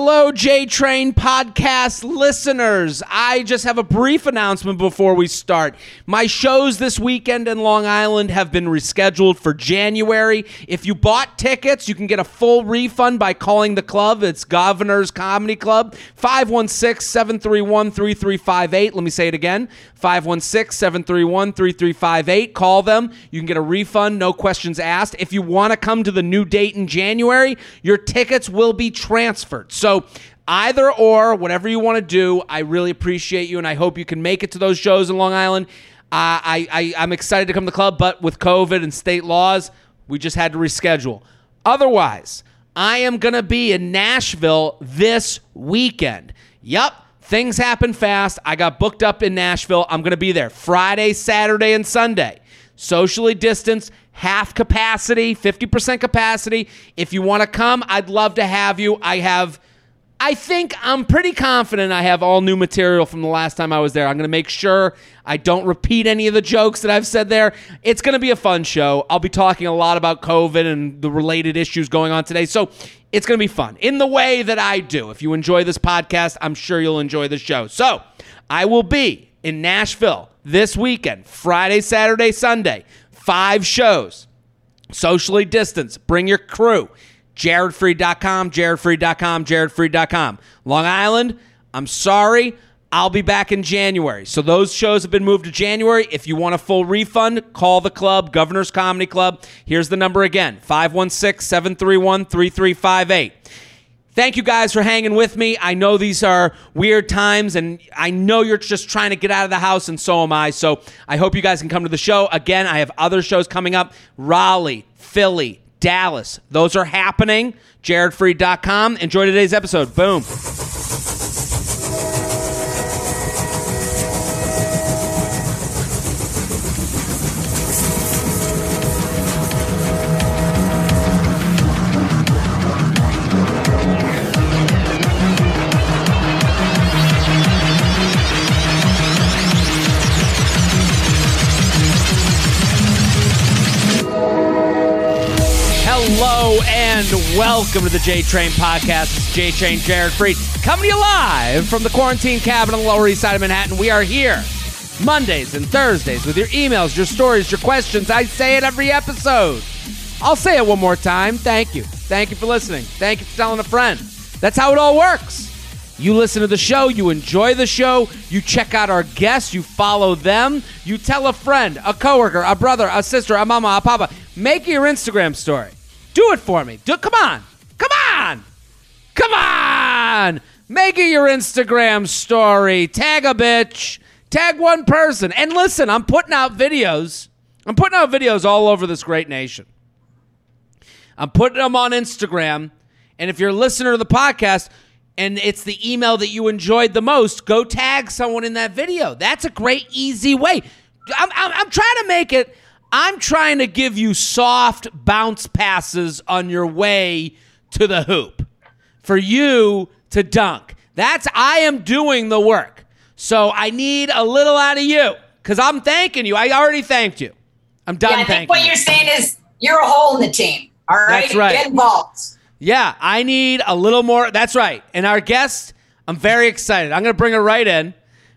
Hello, J Train podcast listeners. I just have a brief announcement before we start. My shows this weekend in Long Island have been rescheduled for January. If you bought tickets, you can get a full refund by calling the club. It's Governor's Comedy Club, 516 731 3358. Let me say it again 516 731 3358. Call them. You can get a refund, no questions asked. If you want to come to the new date in January, your tickets will be transferred. So, either or, whatever you want to do, I really appreciate you, and I hope you can make it to those shows in Long Island. Uh, I, I, I'm excited to come to the club, but with COVID and state laws, we just had to reschedule. Otherwise, I am going to be in Nashville this weekend. Yup, things happen fast. I got booked up in Nashville. I'm going to be there Friday, Saturday, and Sunday. Socially distanced, half capacity, 50% capacity. If you want to come, I'd love to have you. I have. I think I'm pretty confident I have all new material from the last time I was there. I'm going to make sure I don't repeat any of the jokes that I've said there. It's going to be a fun show. I'll be talking a lot about COVID and the related issues going on today. So it's going to be fun in the way that I do. If you enjoy this podcast, I'm sure you'll enjoy the show. So I will be in Nashville this weekend, Friday, Saturday, Sunday. Five shows socially distanced. Bring your crew. JaredFreid.com, JaredFreid.com, JaredFreid.com. Long Island, I'm sorry. I'll be back in January. So those shows have been moved to January. If you want a full refund, call the club, Governor's Comedy Club. Here's the number again 516 731 3358. Thank you guys for hanging with me. I know these are weird times, and I know you're just trying to get out of the house, and so am I. So I hope you guys can come to the show. Again, I have other shows coming up Raleigh, Philly, Dallas. Those are happening. JaredFreid.com. Enjoy today's episode. Boom. And welcome to the J Train Podcast. It's J Train Jared Freid coming to you live from the quarantine cabin on the Lower East Side of Manhattan. We are here Mondays and Thursdays with your emails, your stories, your questions. I say it every episode. I'll say it one more time. Thank you. Thank you for listening. Thank you for telling a friend. That's how it all works. You listen to the show, you enjoy the show, you check out our guests, you follow them, you tell a friend, a coworker, a brother, a sister, a mama, a papa. Make your Instagram story. Do it for me. Do come on. Come on. Come on. Make it your Instagram story. Tag a bitch. Tag one person. And listen, I'm putting out videos. I'm putting out videos all over this great nation. I'm putting them on Instagram. And if you're a listener to the podcast and it's the email that you enjoyed the most, go tag someone in that video. That's a great, easy way. I'm, I'm, I'm trying to make it. I'm trying to give you soft bounce passes on your way to the hoop for you to dunk. That's I am doing the work. So I need a little out of you because I'm thanking you. I already thanked you. I'm done Yeah, I think what you. you're saying is you're a hole in the team. All right, That's right. Get involved. Yeah, I need a little more. That's right. And our guest, I'm very excited. I'm going to bring her right in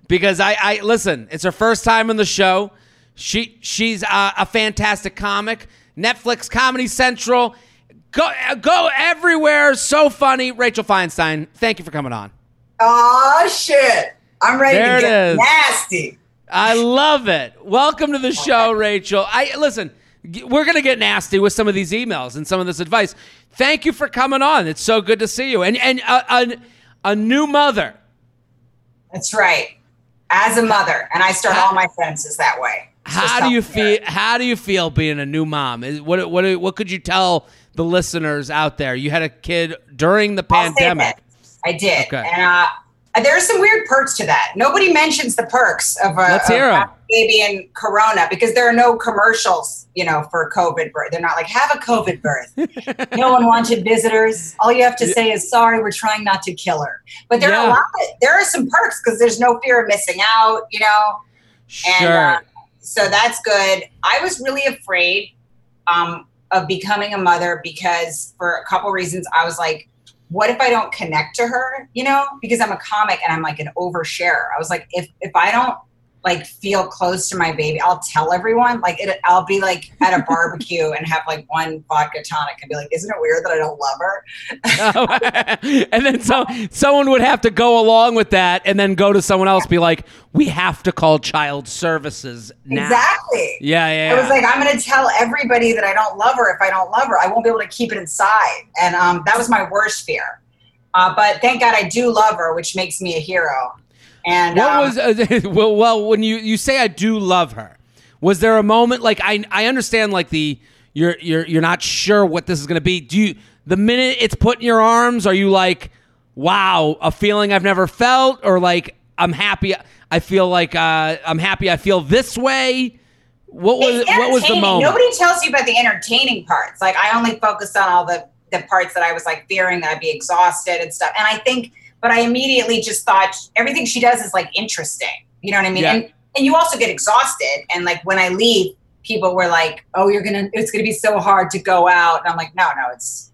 because I, I listen. It's her first time in the show. She she's a, a fantastic comic. Netflix, Comedy Central, go go everywhere. So funny. Rachel Feinstein. Thank you for coming on. Oh shit! I'm ready There it to get is. nasty. I love it. Welcome to the show, Rachel. I listen. We're gonna get nasty with some of these emails and some of this advice. Thank you for coming on. It's so good to see you. And and uh, a, a, a new mother. That's right. As a mother, and I start all my sentences that way. How do you feel? How do you feel being a new mom? Is, what what what could you tell the listeners out there? You had a kid during the I'll pandemic. I did, Okay. and uh, there are some weird perks to that. Nobody mentions the perks of a, Let's hear baby and Corona because there are no commercials, you know, for COVID birth. They're not like have a COVID birth. no unwanted visitors. All you have to say is sorry. We're trying not to kill her. But there are a lot. Of, there are some perks because there's no fear of missing out. You know. And Sure. uh, so that's good. I was really afraid um, of becoming a mother because for a couple reasons, I was like, what if I don't connect to her? You know, because I'm a comic and I'm like an oversharer. I was like, if if I don't like feel close to my baby, I'll tell everyone. Like it, I'll be like at a barbecue and have like one vodka tonic and be like, "Isn't it weird that I don't love her?" and then so someone would have to go along with that, and then go to someone else, be like, "We have to call child services now." Exactly. Yeah, yeah. I was like, I'm going to tell everybody that I don't love her. If I don't love her, I won't be able to keep it inside. And um, that was my worst fear. Uh, but thank God I do love her, which makes me a hero. And what um, was uh, well, well when you you say I do love her? Was there a moment like I I understand like the you're you're you're not sure what this is going to be. Do you the minute it's put in your arms are you like wow, a feeling I've never felt or like I'm happy I feel like uh, I'm happy I feel this way? What was what was the moment? Nobody tells you about the entertaining parts. Like I only focused on all the the parts that I was like fearing that I'd be exhausted and stuff. And I think, but I immediately just thought everything she does is like interesting. You know what I mean? Yeah. And and you also get exhausted. And like when I leave, people were like, "Oh, you're gonna, it's gonna be so hard to go out." And I'm like, "No, no, it's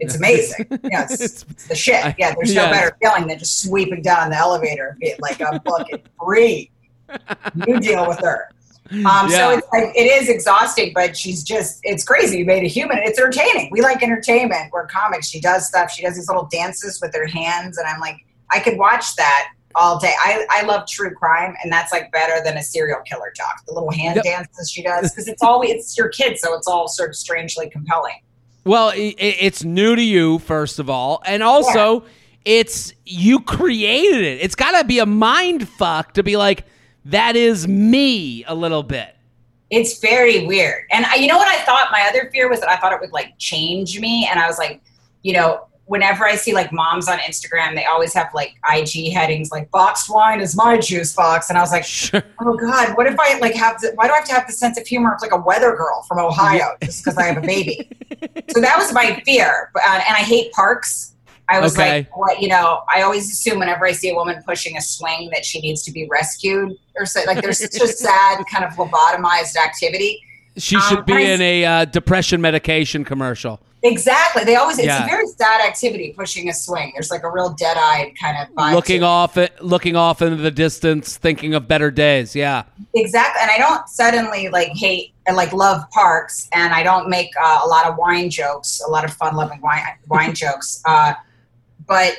it's amazing. Yeah, it's, It's- it's the shit. Yeah, there's no Yeah. better feeling than just sweeping down the elevator and being like, I'm fucking free. You deal with her. Um, Yeah. So it's like it is exhausting, but she's just it's crazy. You made a human. It's entertaining. We like entertainment. We're comics. She does stuff. She does these little dances with her hands, and I'm like, I could watch that all day. I, I love true crime, and that's like better than a serial killer doc. The little hand Yep. dances she does because it's always it's your kid, so it's all sort of strangely compelling. Well, i i- it's new to you, first of all, and also it's you created it. It's got to be a mind fuck to be like that is me a little bit. It's very weird. And I, you know what I thought? My other fear was that I thought it would like change me. And I was like, you know, whenever I see like moms on Instagram, they always have like IG headings like boxed wine is my juice box. And I was like, Sure. oh God, what if I like have, the, why do I have to have the sense of humor of like a weather girl from Ohio just because I have a baby? so that was my fear. Uh, and I hate parks. I was Okay. like, what, you know, I always assume whenever I see a woman pushing a swing that she needs to be rescued or so. Like there's such a sad kind of lobotomized activity. She Um, should be I- in a uh, depression medication commercial. Exactly. They always, it's Yeah. a very sad activity pushing a swing. There's like a real dead eyed kind of looking off it, looking off into the distance, thinking of better days. Yeah. Exactly. And I don't suddenly like hate and like love parks and I don't make uh, a lot of wine jokes, a lot of fun loving wine, wine jokes. Uh, but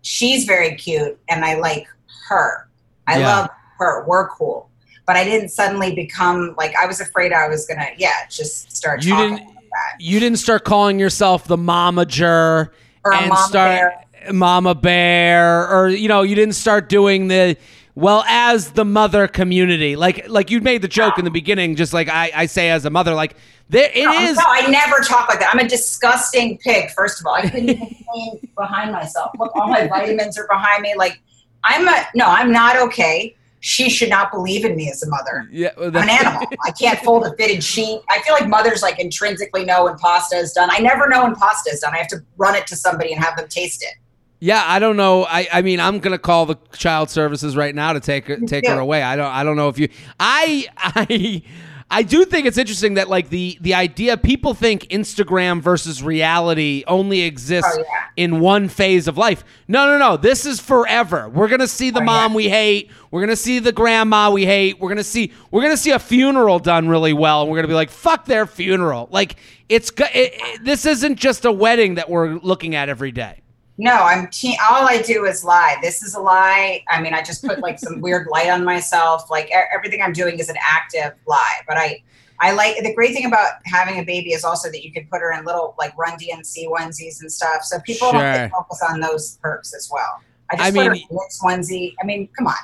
she's very cute and I like her. I Yeah. love her. We're cool. But I didn't suddenly become like, I was afraid I was going to, yeah, just start You talking didn't- like. You didn't start calling yourself the momager Or and mama start bear. mama bear or you know, you didn't start doing the well as the mother community. Like like you made the joke in the beginning just like I, I say as a mother like there it No, is No, I never talk like that. I'm a disgusting pig. First of all, I couldn't even clean behind myself. Look, all my vitamins are behind me. Like, I'm a no. I'm not okay. She should not believe in me as a mother. yeah, I'm an animal. I can't fold a fitted sheet. I feel like mothers like intrinsically know when pasta is done. I never know when pasta is done. I have to run it to somebody and have them taste it. Yeah, I don't know. I, I mean, I'm gonna call the child services right now to take her take her away. I don't I don't know if you. I I I do think it's interesting that like the the idea people think Instagram versus reality only exists Oh, yeah. in one phase of life. No, no, no. This is forever. We're gonna see the Oh, mom yeah. we hate. We're gonna see the grandma we hate. We're gonna see we're gonna see a funeral done really well, and we're gonna be like, fuck their funeral. Like it's it, it, this isn't just a wedding that we're looking at every day. No, I'm te- all I do is lie. This is a lie. I mean, I just put like some weird light on myself. Like everything I'm doing is an active lie. But I, I like the great thing about having a baby is also that you can put her in little like Run DMC onesies and stuff. So people don't focus on those perks as well. I just I put her mean- in Knicks onesie. I mean, come on.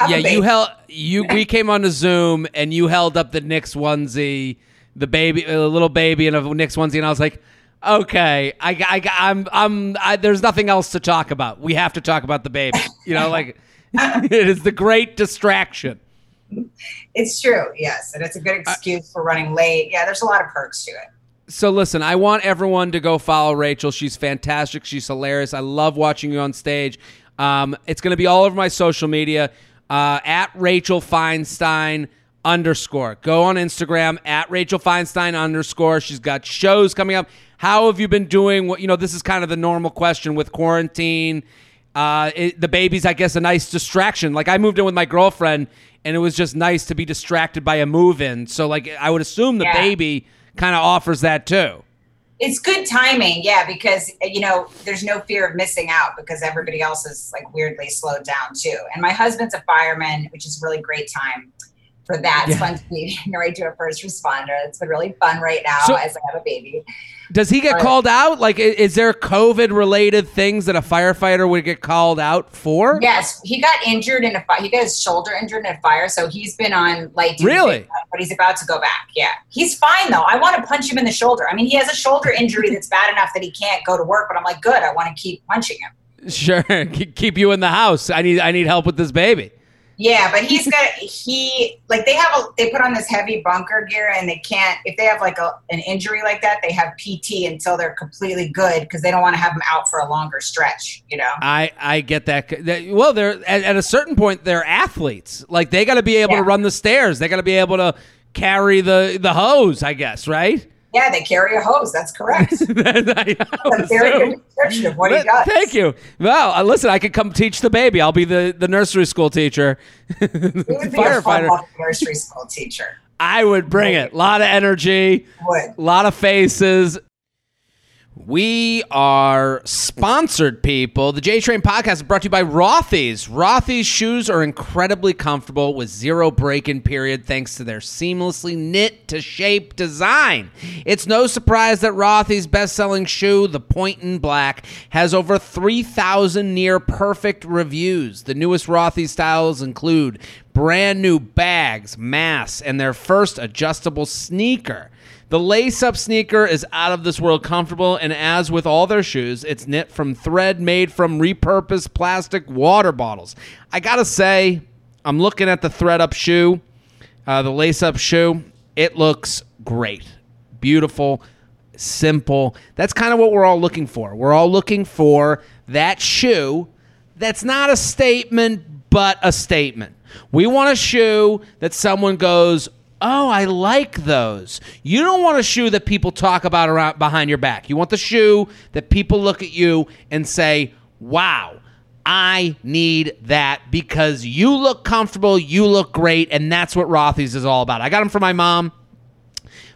Have yeah, you held you. We came on to Zoom and you held up the Knicks onesie, the baby, a little baby in a Knicks onesie, and I was like, okay, I, I, I'm, I'm. I, there's nothing else to talk about. We have to talk about the baby. You know, like it is the great distraction. It's true, yes, and it's a good excuse for running late. Yeah, there's a lot of perks to it. So listen, I want everyone to go follow Rachel. She's fantastic. She's hilarious. I love watching you on stage. Um, it's going to be all over my social media uh, at Rachel Feinstein underscore. Go on Instagram at Rachel Feinstein underscore. She's got shows coming up. How have you been doing? What you know, this is kind of the normal question with quarantine. Uh, it, the baby's, I guess, a nice distraction. Like I moved in with my girlfriend, and it was just nice to be distracted by a move-in. So, like, I would assume the Yeah. baby kind of offers that too. It's good timing, yeah, because you know there's no fear of missing out because everybody else is like weirdly slowed down too. And my husband's a fireman, which is really great time for that. It's Yeah. fun to be married to a first responder. It's been really fun right now So- as I have a baby. Does he get Right. called out? Like, is there COVID-related things that a firefighter would get called out for? Yes, he got injured in a fire. He got his shoulder injured in a fire, so he's been on like. Really? But he's about to go back. Yeah, he's fine though. I want to punch him in the shoulder. I mean, he has a shoulder injury that's bad enough that he can't go to work. But I'm like, good. I want to keep punching him. Sure. Keep you in the house. I need. I need help with this baby. Yeah, but he's got he like they have a they put on this heavy bunker gear and they can't if they have like a, an injury like that they have PT until they're completely good because they don't want to have them out for a longer stretch. You know. I I get that. Well, they're at, at a certain point they're athletes. Like they got to be able Yeah. to run the stairs. They got to be able to carry the the hose. I guess right. Yeah, they carry a hose. That's correct. That's a very good description of what he Th- does. Thank you. Well, uh, listen, I could come teach the baby. I'll be the, the nursery school teacher, He would be a fun firefighter. nursery school teacher. I would bring it. A lot of energy, Would. a lot of faces. We are sponsored, people. The J Train podcast is brought to you by Rothy's. Rothy's shoes are incredibly comfortable with zero break in period thanks to their seamlessly knit to shape design. It's no surprise that Rothy's best selling shoe, the Point in Black, has over 3,000 near perfect reviews. The newest Rothy's styles include brand new bags, masks, and their first adjustable sneaker. The lace up sneaker is out of this world comfortable, and as with all their shoes, it's knit from thread made from repurposed plastic water bottles. I gotta say, I'm looking at the thread up shoe, uh, the lace up shoe. It looks great, beautiful, simple. That's kind of what we're all looking for. We're all looking for that shoe that's not a statement, but a statement. We want a shoe that someone goes, Oh, I like those. You don't want a shoe that people talk about around behind your back. You want the shoe that people look at you and say, Wow, I need that because you look comfortable, you look great, and that's what Rothy's is all about. I got them for my mom.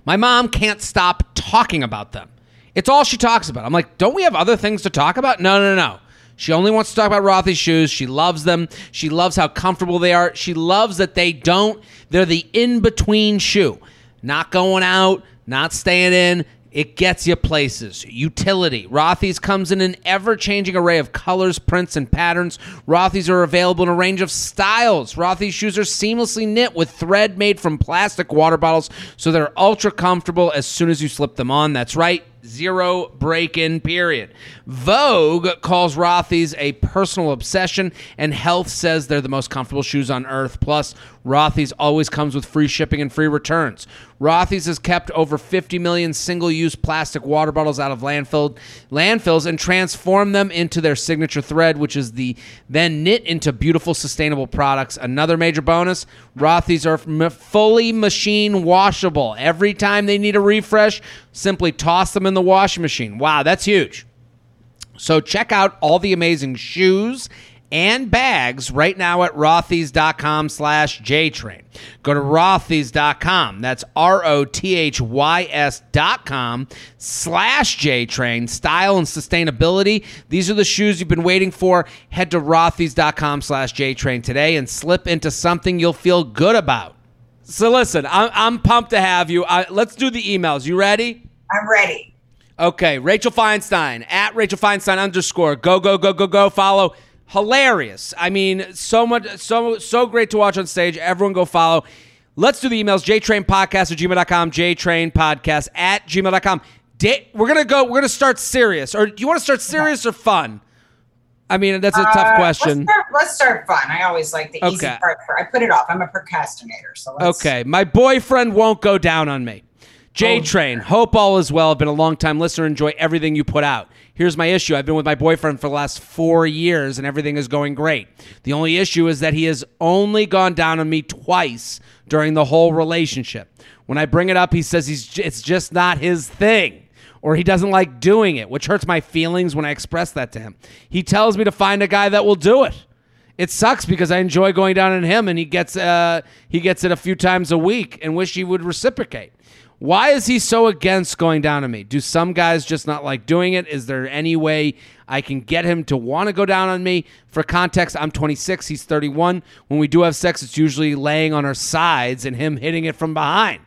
My mom can't stop talking about them. It's all she talks about. I'm like, don't we have other things to talk about? No, no, no. She only wants to talk about Rothy's shoes. She loves them. She loves how comfortable they are. She loves that they don't, they're the in between shoe. Not going out, not staying in. It gets you places. Utility. Rothy's comes in an ever changing array of colors, prints, and patterns. Rothy's are available in a range of styles. Rothy's shoes are seamlessly knit with thread made from plastic water bottles, so they're ultra comfortable as soon as you slip them on. That's right. Zero break in period. Vogue calls Rothy's a personal obsession, and Health says they're the most comfortable shoes on earth. Plus, Rothy's always comes with free shipping and free returns. Rothy's has kept over 50 million single use plastic water bottles out of landfill, landfills and transformed them into their signature thread, which is the then knit into beautiful, sustainable products. Another major bonus Rothy's are fully machine washable. Every time they need a refresh, simply toss them in the washing machine. Wow, that's huge. So check out all the amazing shoes and bags right now at rothys.com slash jtrain. Go to rothys.com. That's R-O-T-H-Y-S dot com slash jtrain. Style and sustainability. These are the shoes you've been waiting for. Head to rothys.com slash jtrain today and slip into something you'll feel good about. So listen, I'm, I'm pumped to have you. Uh, let's do the emails. You ready? I'm ready. Okay, Rachel Feinstein at Rachel Feinstein underscore. Go go go go go. Follow. Hilarious. I mean, so much, so so great to watch on stage. Everyone go follow. Let's do the emails. JTrainPodcast at gmail.com. JTrainPodcast at gmail.com. Da- we're gonna go. We're gonna start serious. Or do you want to start serious or fun? I mean, that's a tough Uh, question. Let's start, let's start fun. I always like the easy part. For, I put it off. I'm a procrastinator. So let's, Okay, my boyfriend won't go down on me. J Train, hope all is well. I've been a long time listener. Enjoy everything you put out. Here's my issue. I've been with my boyfriend for the last four years and everything is going great. The only issue is that he has only gone down on me twice during the whole relationship. When I bring it up, he says he's it's just not his thing or he doesn't like doing it, which hurts my feelings when I express that to him. He tells me to find a guy that will do it. It sucks because I enjoy going down on him and he gets uh, he gets it a few times a week and wish he would reciprocate. Why is he so against going down on me? Do some guys just not like doing it? Is there any way I can get him to want to go down on me? For context, I'm 26, he's 31. When we do have sex, it's usually laying on our sides and him hitting it from behind.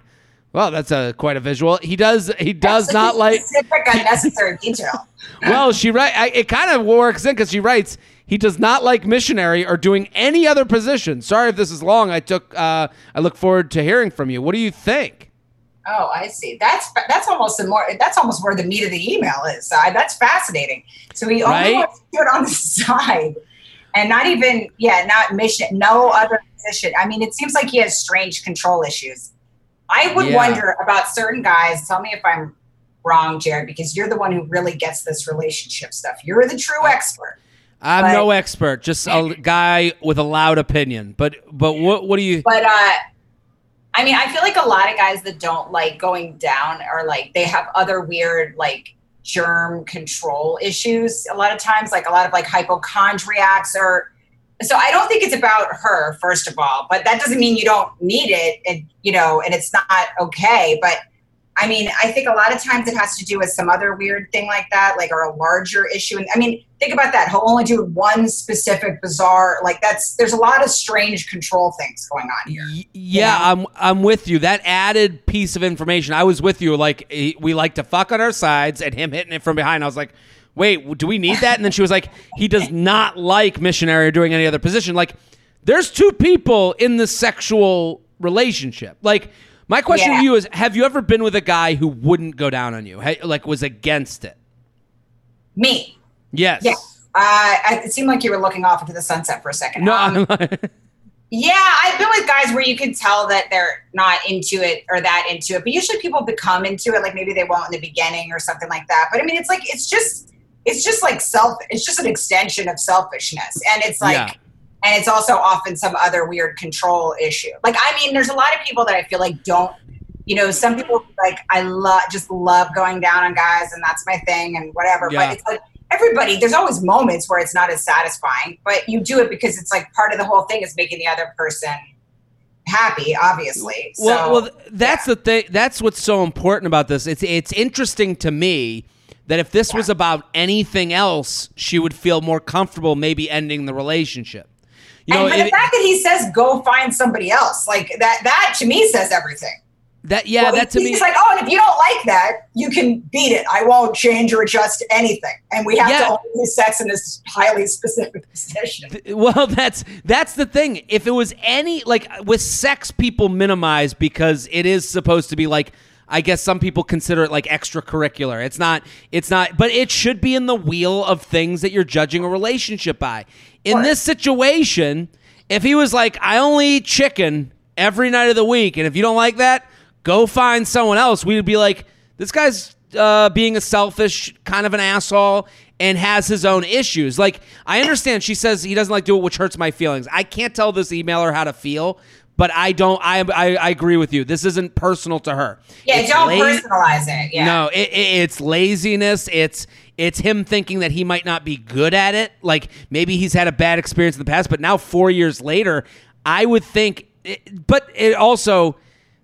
Well, that's a quite a visual. He does he does That's not like specific unnecessary detail. well, she write I, it kind of works in because she writes he does not like missionary or doing any other position. Sorry if this is long. I took uh, I look forward to hearing from you. What do you think? Oh, I see. That's that's almost the more that's almost where the meat of the email is. That's fascinating. So he only Right? wants to do it on the side, and not even yeah, not mission, no other position. I mean, it seems like he has strange control issues. I would Yeah. wonder about certain guys. Tell me if I'm wrong, Jared, because you're the one who really gets this relationship stuff. You're the true expert. I'm But- no expert, just a guy with a loud opinion. But but what what do you? But uh I mean, I feel like a lot of guys that don't like going down are like they have other weird like germ control issues a lot of times, like a lot of like hypochondriacs or so I don't think it's about her, first of all, but that doesn't mean you don't need it and you know, and it's not okay. But I mean, I think a lot of times it has to do with some other weird thing like that, like or a larger issue. And I mean, think about that. He'll only do one specific bizarre, like that's there's a lot of strange control things going on here. Yeah, I'm I'm with you. That added piece of information, I was with you. Like we like to fuck on our sides, and him hitting it from behind. I was like, wait, do we need that? And then she was like, he does not like missionary or doing any other position. Like, there's two people in the sexual relationship. Like, my question Yeah. to you is: Have you ever been with a guy who wouldn't go down on you? Like, was against it? Me. Yes. Yeah. Uh, it seemed like you were looking off into the sunset for a second. No. Um, yeah, I've been with guys where you can tell that they're not into it or that into it, but usually people become into it. Like maybe they won't in the beginning or something like that. But I mean, it's like it's just it's just like self. It's just an extension of selfishness, and it's like. Yeah. And it's also often some other weird control issue. Like, I mean, there's a lot of people that I feel like don't, you know, some people like I love just love going down on guys, and that's my thing, and whatever. Yeah. But it's like everybody there's always moments where it's not as satisfying but you do it because it's like part of the whole thing is making the other person happy obviously so well, well, that's the thing. That's what's so important about this. It's it's interesting to me that if this was about anything else, she would feel more comfortable maybe ending the relationship. You know, and it- the fact that he says go find somebody else like that that to me says everything that yeah, Well, that to he's me. He's like oh and if you don't like that you can beat it i won't change or adjust anything and we have Yeah. to only do sex in this highly specific position Well, that's that's the thing. If it was any like with sex, people minimize because it is supposed to be like. I guess some people consider it like extracurricular. It's not. It's not. But it should be in the wheel of things that you're judging a relationship by. In this situation, if he was like, "I only eat chicken every night of the week," and if you don't like that, go find someone else. We'd be like, "This guy's uh, being a selfish kind of an asshole." And has his own issues. Like I understand, she says he doesn't like do it, which hurts my feelings. I can't tell this emailer how to feel, but I don't. I I, I agree with you. This isn't personal to her. yeah It's don't la- personalize it yeah no, it, it, it's laziness. It's it's him thinking that he might not be good at it. Like maybe he's had a bad experience in the past, but now four years later, I would think. It, but it also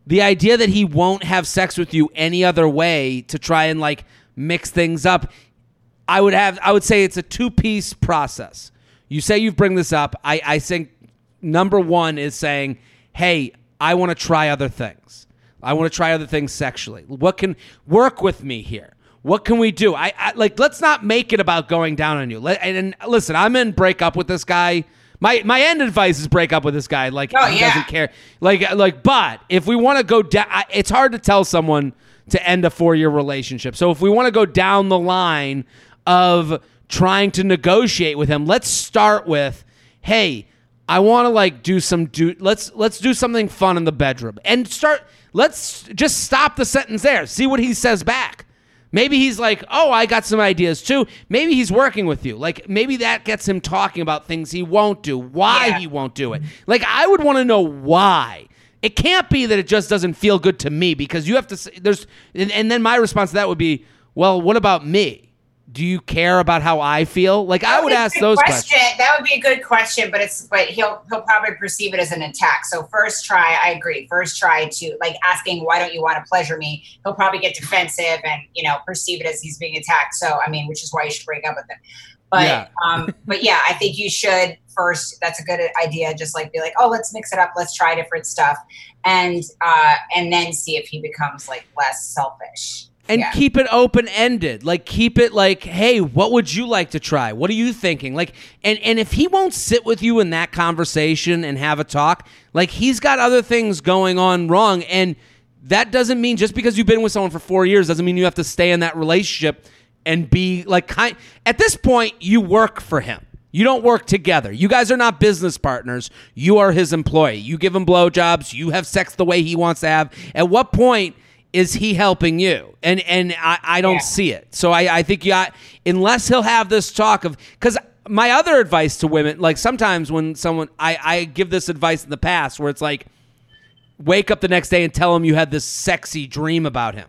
the idea that he won't have sex with you any other way to try and like mix things up. I would have. I would say it's a two piece process. You say you bring this up. I I think number one is saying, "Hey, I want to try other things. I want to try other things sexually. What can work with me here? What can we do? I, I like. Let's not make it about going down on you. Let, and, and listen, I'm in break up with this guy. My my end advice is break up with this guy. Like Oh, he yeah. doesn't care. Like like. But if we want to go down, it's hard to tell someone to end a four year relationship. So if we want to go down the line of trying to negotiate with him, let's start with, hey, I want to like do some do let's let's do something fun in the bedroom and start let's just stop the sentence there. See what he says back. Maybe he's like, "Oh, I got some ideas too." Maybe he's working with you. Like maybe that gets him talking about things he won't do, why Yeah. he won't do it. Like I would want to know why. It can't be that it just doesn't feel good to me because you have to say there's and, and then my response to that would be, "Well, what about me? Do you care about how I feel?" Like I That would ask those question. questions. That would be a good question, but it's but he'll he'll probably perceive it as an attack. So first try, I agree. First try to like asking why don't you want to pleasure me? He'll probably get defensive and you know perceive it as he's being attacked. So I mean, which is why you should break up with him. But Yeah. um, but yeah, I think you should first. That's a good idea. Just like be like, oh, let's mix it up. Let's try different stuff, and uh, and then see if he becomes like less selfish. And Yeah. keep it open ended like keep it like hey what would you like to try what are you thinking like and and if he won't sit with you in that conversation and have a talk like he's got other things going on wrong and that doesn't mean just because you've been with someone for 4 years doesn't mean you have to stay in that relationship and be like kind at this point you work for him you don't work together. You guys are not business partners. You are his employee. You give him blowjobs. You have sex the way he wants to have. At what point is he helping you? And and I, I don't Yeah. see it. So I, I think you got, unless he'll have this talk of because my other advice to women, like sometimes when someone I, I give this advice in the past where it's like wake up the next day and tell him you had this sexy dream about him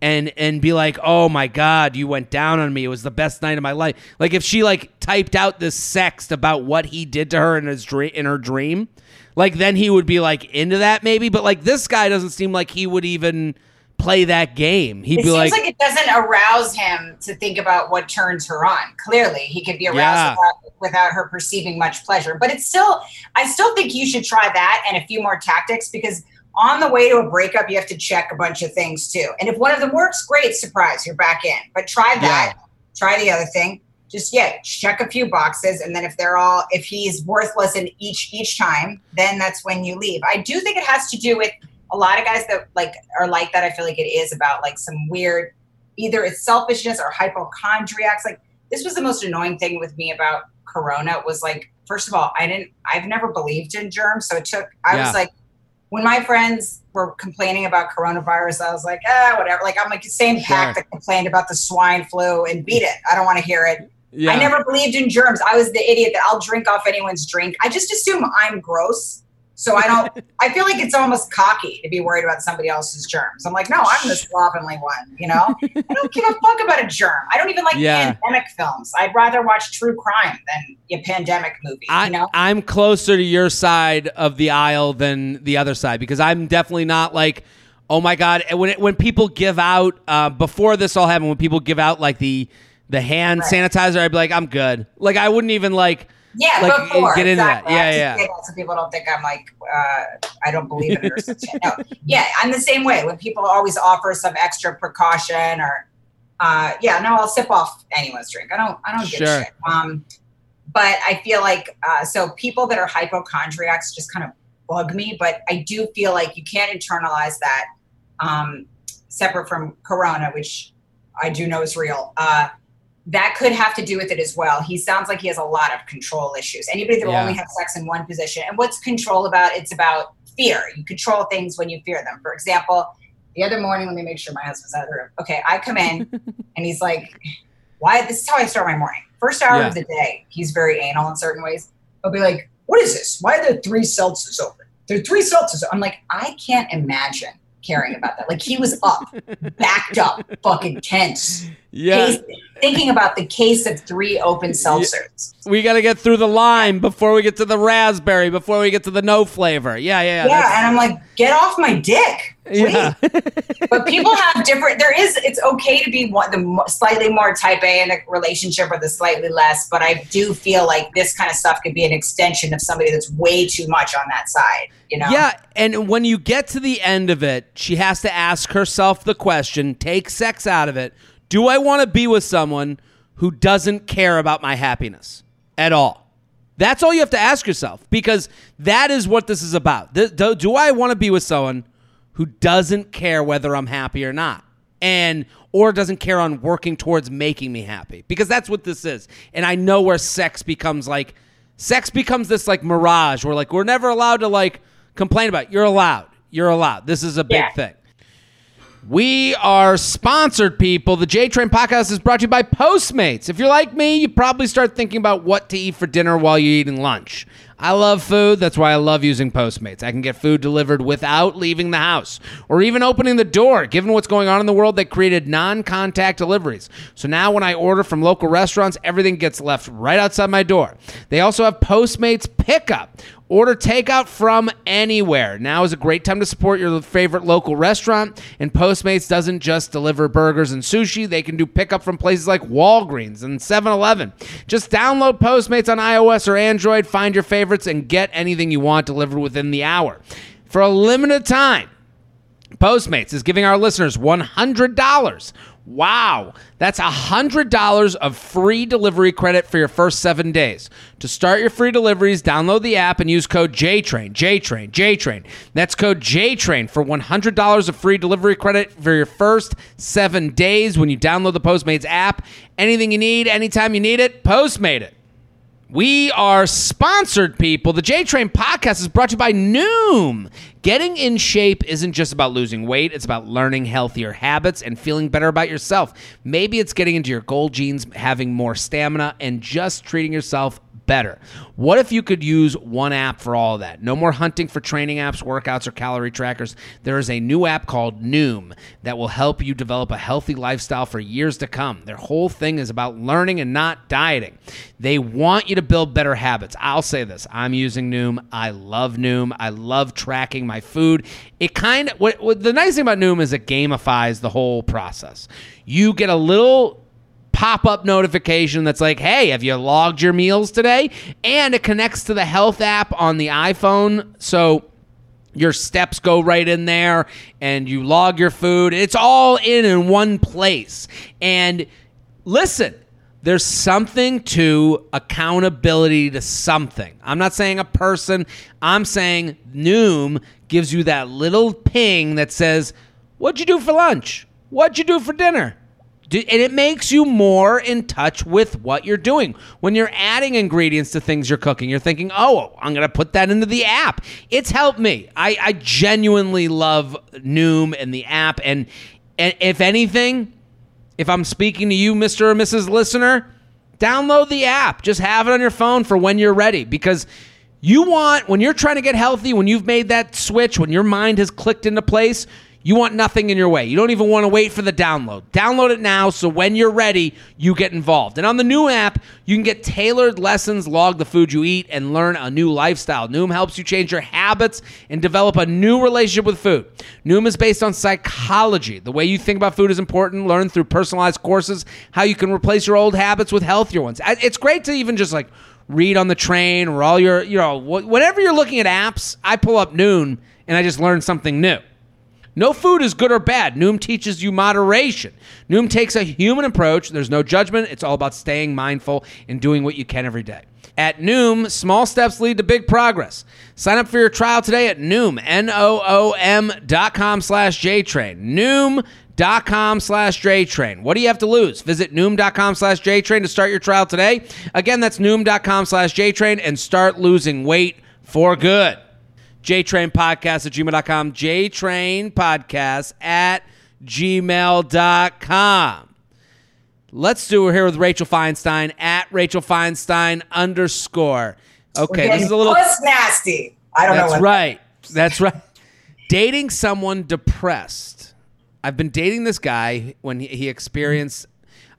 and and be like oh my god you went down on me it was the best night of my life like if she like typed out this sext about what he did to her in his dream in her dream like then he would be like into that maybe but like this guy doesn't seem like he would even play that game he'd It be seems like, like, it doesn't arouse him to think about what turns her on. Clearly, he could be aroused Yeah. without, without her perceiving much pleasure. But it's still, I still think you should try that and a few more tactics because on the way to a breakup, you have to check a bunch of things too. And if one of them works, great, surprise, you're back in. But try that. Try the other thing. Just yeah, check a few boxes, and then if they're all, if he's worthless in each each time, then that's when you leave. I do think it has to do with a lot of guys that like are like that. I feel like it is about like some weird, either it's selfishness or hypochondriacs. Like this was the most annoying thing with me about Corona was like, first of all, I didn't, I've never believed in germs, so it took. I Yeah. was like, when my friends were complaining about coronavirus, I was like, ah, whatever. Like I'm like the same pack that complained about the swine flu and beat it. I don't want to hear it. yeah. I never believed in germs. I was the idiot that I'll drink off anyone's drink. I just assume I'm gross. So I don't, I feel like it's almost cocky to be worried about somebody else's germs. I'm like, no, I'm the slovenly one, you know? I don't give a fuck about a germ. I don't even like Yeah. pandemic films. I'd rather watch true crime than a pandemic movie, I, you know? I'm closer to your side of the aisle than the other side because I'm definitely not like, oh my god. When it, when people give out uh, before this all happened, when people give out like the the hand Right. sanitizer, I'd be like, I'm good. Like I wouldn't even like. Yeah, like, before, get into exactly. I Yeah, yeah. say that So people don't think I'm like uh, I don't believe in it or something. No, yeah, I'm the same way. When people always offer some extra precaution or uh, yeah, no, I'll sip off anyone's drink. I don't, I don't give Sure. a shit. Um, but I feel like uh, so people that are hypochondriacs just kind of bug me. But I do feel like you can't internalize that um, separate from Corona, which I do know is real. Uh, that could have to do with it as well. He sounds like he has a lot of control issues. Anybody that Yeah. only have sex in one position, and what's control about? It's about fear. You control things when you fear them. For example, the other morning, let me make sure my husband's out of the room. Okay, I come in and he's like, "Why?" This is how I start my morning. First hour Yeah. of the day, he's very anal in certain ways. I'll be like, "What is this? Why are there three seltzers open? There are three seltzers." I'm like, I can't imagine caring about that. Like he was up, backed up, fucking tense, Yeah, case, thinking about the case of three open seltzers. we got to get through the lime before we get to the raspberry, before we get to the no flavor. Yeah, yeah, Yeah, yeah. and I'm like, get off my dick. Please." yeah. but people have different. There is. It's okay to be one, the slightly more type A in a relationship or the slightly less. But I do feel like this kind of stuff could be an extension of somebody that's way too much on that side. You know? Yeah, and when you get to the end of it, she has to ask herself the question, take sex out of it. Do I want to be with someone who doesn't care about my happiness at all? That's all you have to ask yourself because that is what this is about. Th- Do, do I want to be with someone who doesn't care whether I'm happy or not? And or doesn't care on working towards making me happy? Because that's what this is. And I know where sex becomes like sex becomes this like mirage where like we're never allowed to like complain about. it. You're allowed. You're allowed. This is a big Yeah. thing. We are sponsored, people. The J Train podcast is brought to you by Postmates. If you're like me, you probably start thinking about what to eat for dinner while you're eating lunch. I love food. That's why I love using Postmates. I can get food delivered without leaving the house or even opening the door. Given what's going on in the world, they created non contact deliveries. So now when I order from local restaurants, everything gets left right outside my door. They also have Postmates pickup. Order takeout from anywhere. Now is a great time to support your favorite local restaurant. And Postmates doesn't just deliver burgers and sushi, they can do pickup from places like Walgreens and 7 Eleven. Just download Postmates on iOS or Android, find your favorites, and get anything you want delivered within the hour. For a limited time, Postmates is giving our listeners $100. Wow, that's $100 of free delivery credit for your first seven days. To start your free deliveries, download the app and use code JTRAIN, JTRAIN, JTRAIN. That's code JTRAIN for $100 of free delivery credit for your first seven days when you download the Postmates app. Anything you need, anytime you need it, Postmate it. We are sponsored, people. The J Train podcast is brought to you by Noom. Getting in shape isn't just about losing weight, it's about learning healthier habits and feeling better about yourself. Maybe it's getting into your goal jeans, having more stamina, and just treating yourself better. What if you could use one app for all of that? No more hunting for training apps, workouts, or calorie trackers. There is a new app called Noom that will help you develop a healthy lifestyle for years to come. Their whole thing is about learning and not dieting. They want you to build better habits. I'll say this I'm using Noom. I love Noom. I love tracking my food. It kind of, what, what, the nice thing about Noom is it gamifies the whole process. You get a little pop up notification that's like, hey, have you logged your meals today? And it connects to the health app on the iPhone. So your steps go right in there and you log your food. It's all in in one place. And listen, there's something to accountability to something. I'm not saying a person, I'm saying Noom gives you that little ping that says, What'd you do for lunch? What'd you do for dinner? And it makes you more in touch with what you're doing. When you're adding ingredients to things you're cooking, you're thinking, oh, I'm going to put that into the app. It's helped me. I, I genuinely love Noom and the app. And, and if anything, if I'm speaking to you, Mr. or Mrs. Listener, download the app. Just have it on your phone for when you're ready because you want, when you're trying to get healthy, when you've made that switch, when your mind has clicked into place, you want nothing in your way. You don't even want to wait for the download. Download it now so when you're ready, you get involved. And on the new app, you can get tailored lessons, log the food you eat, and learn a new lifestyle. Noom helps you change your habits and develop a new relationship with food. Noom is based on psychology. The way you think about food is important. Learn through personalized courses how you can replace your old habits with healthier ones. It's great to even just like read on the train or all your, you know, wh- whenever you're looking at apps, I pull up Noom and I just learn something new. No food is good or bad. Noom teaches you moderation. Noom takes a human approach. There's no judgment. It's all about staying mindful and doing what you can every day. At Noom, small steps lead to big progress. Sign up for your trial today at Noom, N-O-O-M dot com slash JTrain. Noom dot com slash JTrain. What do you have to lose? Visit Noom.com slash JTrain to start your trial today. Again, that's Noom.com slash JTrain and start losing weight for good. JTrain Podcast at gmail.com. JTrain Podcast at gmail.com. Let's do it We're here with Rachel Feinstein at Rachel Feinstein underscore. Okay, this is a little. Nasty. I don't know That's right. That's right. Dating someone depressed. I've been dating this guy when he, he experienced.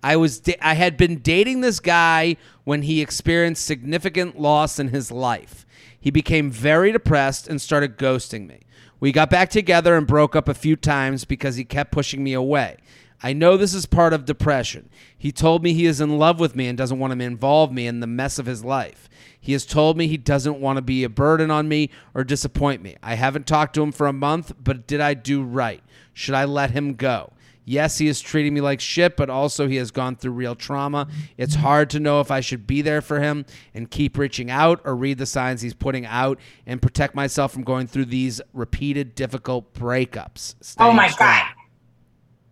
I was da- I had been dating this guy when he experienced significant loss in his life. He became very depressed and started ghosting me. We got back together and broke up a few times because he kept pushing me away. I know this is part of depression. He told me he is in love with me and doesn't want to involve me in the mess of his life. He has told me he doesn't want to be a burden on me or disappoint me. I haven't talked to him for a month, but did I do right? Should I let him go? Yes, he is treating me like shit, but also he has gone through real trauma. It's hard to know if I should be there for him and keep reaching out or read the signs he's putting out and protect myself from going through these repeated difficult breakups. Oh my strong. god.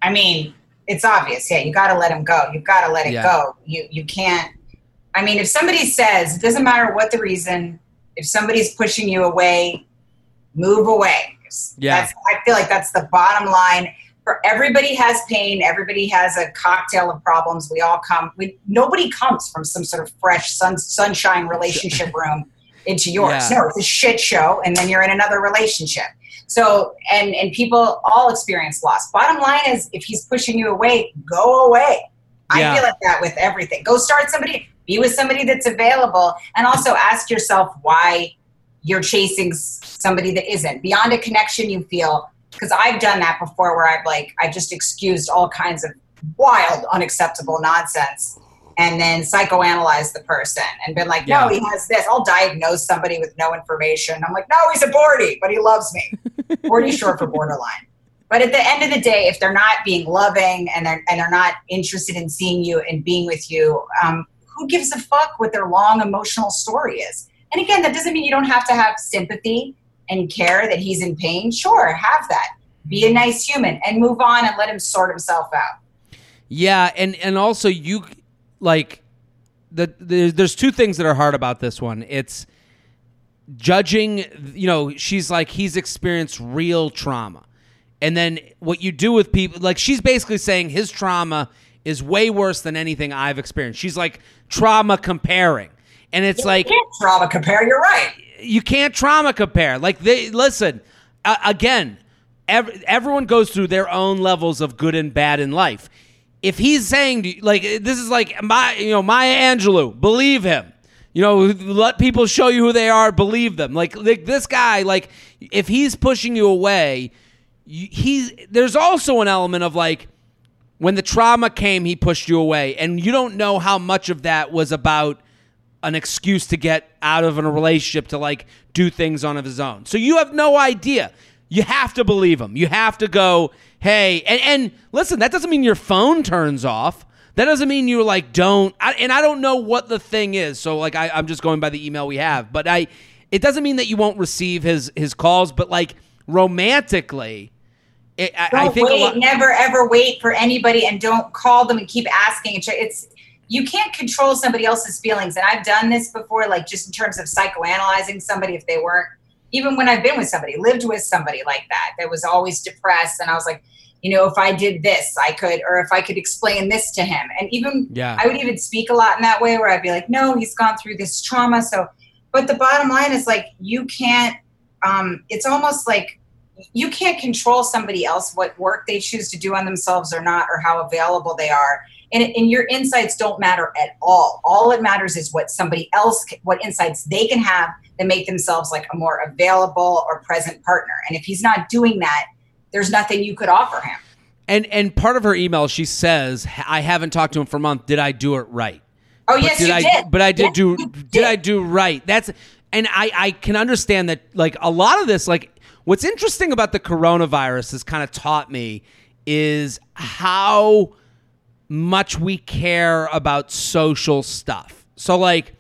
I mean, it's obvious. Yeah, you got to let him go. You got to let it Yeah. go. You you can't. I mean, if somebody says it doesn't matter what the reason, if somebody's pushing you away, move away. Yeah. That's, I feel like that's the bottom line. For everybody has pain. Everybody has a cocktail of problems. We all come. We nobody comes from some sort of fresh sun, sunshine relationship room into yours. Yeah. No, it's a shit show, and then you're in another relationship. So and and people all experience loss. Bottom line is, if he's pushing you away, go away. Yeah. I feel like that with everything. Go start somebody. Be with somebody that's available, and also ask yourself why you're chasing somebody that isn't beyond a connection you feel because i've done that before where i've like i've just excused all kinds of wild unacceptable nonsense and then psychoanalyzed the person and been like no Yeah. he has this. I'll diagnose somebody with no information. I'm like no he's a bordy but he loves me. Bordy short for borderline. But at the end of the day if they're not being loving and they're, and they're not interested in seeing you and being with you um, who gives a fuck what their long emotional story is? And again, that doesn't mean you don't have to have sympathy and care that he's in pain. Sure, have that. Be a nice human and move on and let him sort himself out. Yeah, and and also you like the, the there's two things that are hard about this one. It's judging, you know, she's like he's experienced real trauma. And then what you do with people like she's basically saying his trauma is way worse than anything I've experienced. She's like trauma comparing. And it's like you can't trauma compare. You're right. you can't trauma compare. Like they listen uh, again. Ev- everyone goes through their own levels of good and bad in life. If he's saying to you- like this is like my you know Maya Angelou, believe him. You know, let people show you who they are. Believe them. Like like this guy. Like if he's pushing you away, you, he's there's also an element of like when the trauma came, he pushed you away, and you don't know how much of that was about an excuse to get out of a relationship to like do things on his own. So you have no idea. You have to believe him. You have to go, hey, and, and listen, that doesn't mean your phone turns off. That doesn't mean you like don't. I, and I don't know what the thing is. So like I, I'm just going by the email we have, but I. It doesn't mean that you won't receive his his calls, but like romantically, it, I, Don't I think wait. lot. never ever wait for anybody, and don't call them and keep asking. It's you can't control somebody else's feelings, and I've done this before. Like just in terms of psychoanalyzing somebody if they weren't. Even when I've been with somebody, lived with somebody like that, that was always depressed, and I was like, you know, if I did this, I could, or if I could explain this to him, and even Yeah. I would even speak a lot in that way where I'd be like, no, he's gone through this trauma. So, but the bottom line is like, you can't, um, it's almost like you can't control somebody else, what work they choose to do on themselves or not, or how available they are. And, and your insights don't matter at all. All it matters is what somebody else, what insights they can have that make themselves like a more available or present partner. And if he's not doing that, there's nothing you could offer him. And and part of her email, she says, "I haven't talked to him for a month. Did I do it right?" Oh, But yes, did you I, did. But I did Yes, do. you Did. I do right? That's and I I can understand that. Like a lot of this, like what's interesting about the coronavirus has kind of taught me is how much we care about social stuff. So like.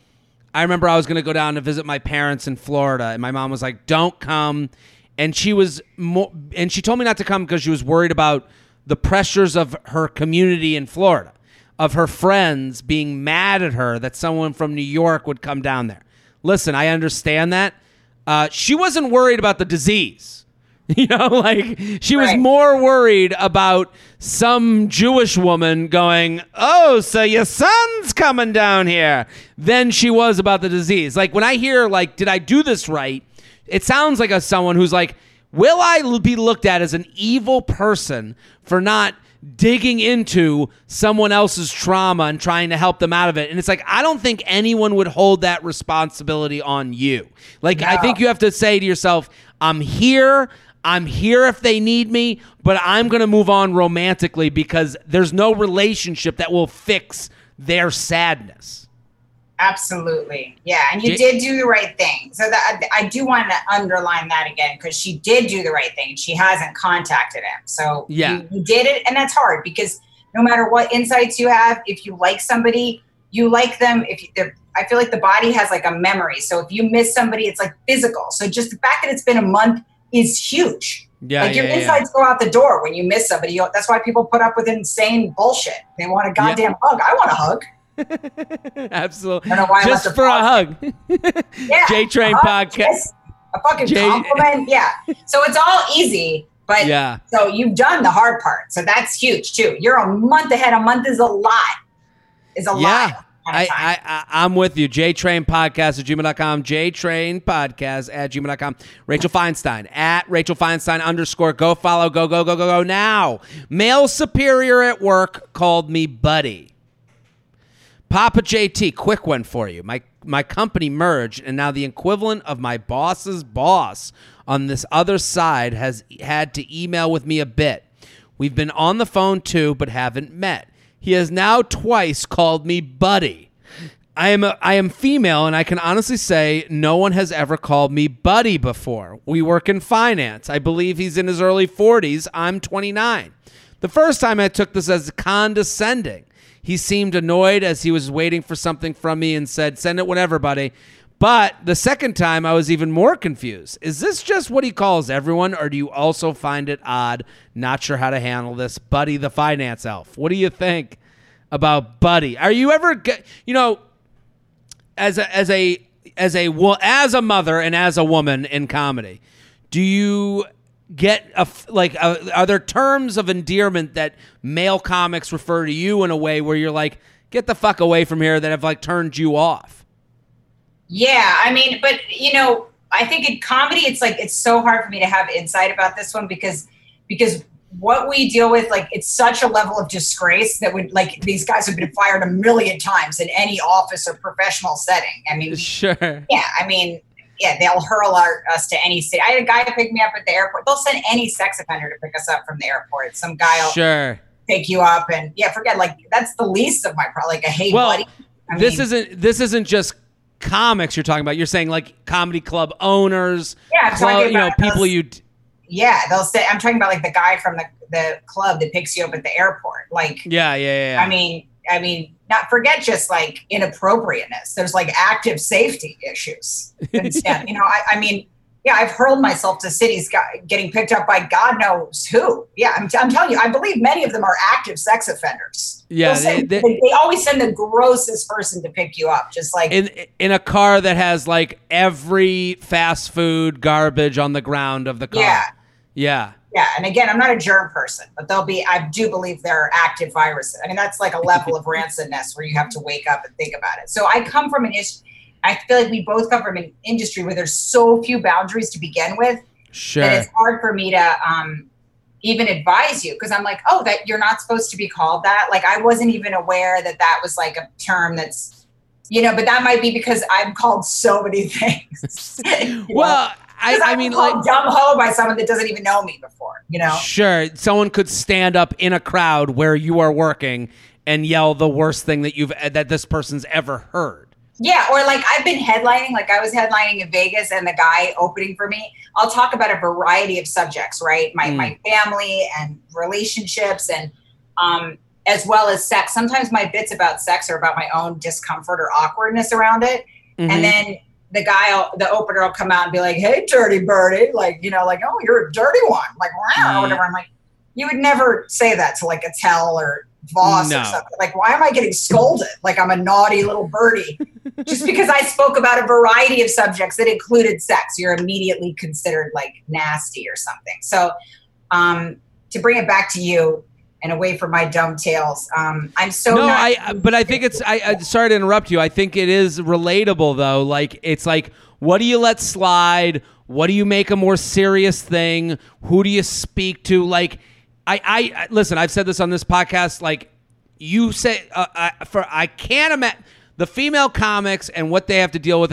I remember I was going to go down to visit my parents in Florida, and my mom was like, "Don't come," and she was more, and she told me not to come because she was worried about the pressures of her community in Florida, of her friends being mad at her that someone from New York would come down there. Listen, I understand that. Uh, she wasn't worried about the disease. You know, like she was Right. more worried about some Jewish woman going, "Oh, so your son's coming down here," than she was about the disease. Like when I hear like, "Did I do this right?" It sounds like a someone who's like, "Will I be looked at as an evil person for not digging into someone else's trauma and trying to help them out of it?" And it's like, I don't think anyone would hold that responsibility on you. Like I think you have to say to yourself, "I'm here." I'm here if they need me, but I'm going to move on romantically because there's no relationship that will fix their sadness. Absolutely. Yeah. And you Did- did do the right thing. So that I do want to underline that again because she did do the right thing. She hasn't contacted him. So Yeah. you, you did it. And that's hard because no matter what insights you have, if you like somebody, you like them. If you, they're- I feel like the body has like a memory. So if you miss somebody, it's like physical. So just the fact that it's been a month is huge. Yeah, like your yeah, yeah. insights go out the door when you miss somebody. You- That's why people put up with insane bullshit. They want a Yeah. goddamn hug. I want a hug. Absolutely. I don't know why Just for a hug. Yeah. J Train podcast. A fucking compliment. Yeah. So it's all easy, but Yeah. so you've done the hard part. So that's huge too. You're a month ahead. A month is a lot. Is a Yeah. lot. I, I, I, I'm with you. JTrain Podcast at gmail.com. JTrain Podcast at gmail.com. Rachel Feinstein at Rachel Feinstein underscore. Go follow. Go, go, go, go, go now. Male superior at work called me buddy. Papa JT, quick one for you. My my company merged, and now the equivalent of my boss's boss on this other side has had to email with me a bit. We've been on the phone too, but haven't met. He has now twice called me buddy. I am a, I am female, and I can honestly say no one has ever called me buddy before. We work in finance. I believe he's in his early 40s. I'm 29. The first time I took this as condescending. He seemed annoyed as he was waiting for something from me and said, Send it whenever, buddy. But the second time, I was even more confused. Is this just what he calls everyone, or do you also find it odd? Not sure how to handle this. Buddy the finance elf. What do you think about Buddy? Are you ever, you know, as a, as a, as a, wo- as a mother and as a woman in comedy, do you get a like uh are there terms of endearment that male comics refer to you in a way where you're like get the fuck away from here that have like turned you off Yeah, I mean, but you know, I think in comedy, it's like it's so hard for me to have insight about this one because because what we deal with, like, it's such a level of disgrace that would like these guys have been fired a million times in any office or professional setting. I mean, sure yeah, I mean, yeah, they'll hurl our, us to any city. I had a guy pick me up at the airport. They'll send any sex offender to pick us up from the airport. Some guy will sure pick you up, and yeah, forget like that's the least of my problem. Like a hey well buddy. I this mean, isn't this isn't just comics you're talking about you're saying like comedy club owners Yeah, club, you know people those- you d- Yeah, they'll say I'm talking about like the guy from the the club that picks you up at the airport. Like, yeah yeah yeah, yeah. I mean, I mean, not forget just like inappropriateness. There's like active safety issues. Instead, you know, I, I mean, yeah, I've hurled myself to cities getting picked up by God knows who. Yeah, I'm, I'm telling you, I believe many of them are active sex offenders. Yeah, send- they- they, they- they always send the grossest person to pick you up, just like in in a car that has like every fast food garbage on the ground of the car Yeah. yeah Yeah, and again, I'm not a germ person, but they'll be. I do believe there are active viruses. I mean, that's like a level of rancidness where you have to wake up and think about it. So I come from an issue. I feel like we both come from an industry where there's so few boundaries to begin with sure that it's hard for me to um, even advise you because I'm like, oh, that you're not supposed to be called that. Like I wasn't even aware that that was like a term that's, you know. But that might be because I'm called so many things. well. know? I, I mean like dumb hoe by someone that doesn't even know me before. You know. Sure, someone could stand up in a crowd where you are working and yell the worst thing that you've that this person's ever heard. Yeah, or like I've been headlining, like I was headlining in Vegas and the guy opening for me. I'll talk about a variety of subjects, right? My Mm. my family and relationships and um as well as sex. Sometimes my bits about sex are about my own discomfort or awkwardness around it. Mhm. And then the guy, the opener will come out and be like, "Hey, dirty birdie," like you know, like, "Oh, you're a dirty one," like, "Wow," Mm. or whatever. I'm like, you would never say that to like Attell or Vos No. or something. Like, why am I getting scolded? Like I'm a naughty little birdie just because I spoke about a variety of subjects that included sex. You're immediately considered like nasty or something. So, um, to bring it back to you and away from my dumb tales, um, I'm so no, I but I think it's I, I sorry to interrupt you. I think it is relatable though. Like it's like what do you let slide? What do you make a more serious thing? Who do you speak to? Like I I, listen, I've said this on this podcast like you say uh, I, for I can't imagine the female comics and what they have to deal with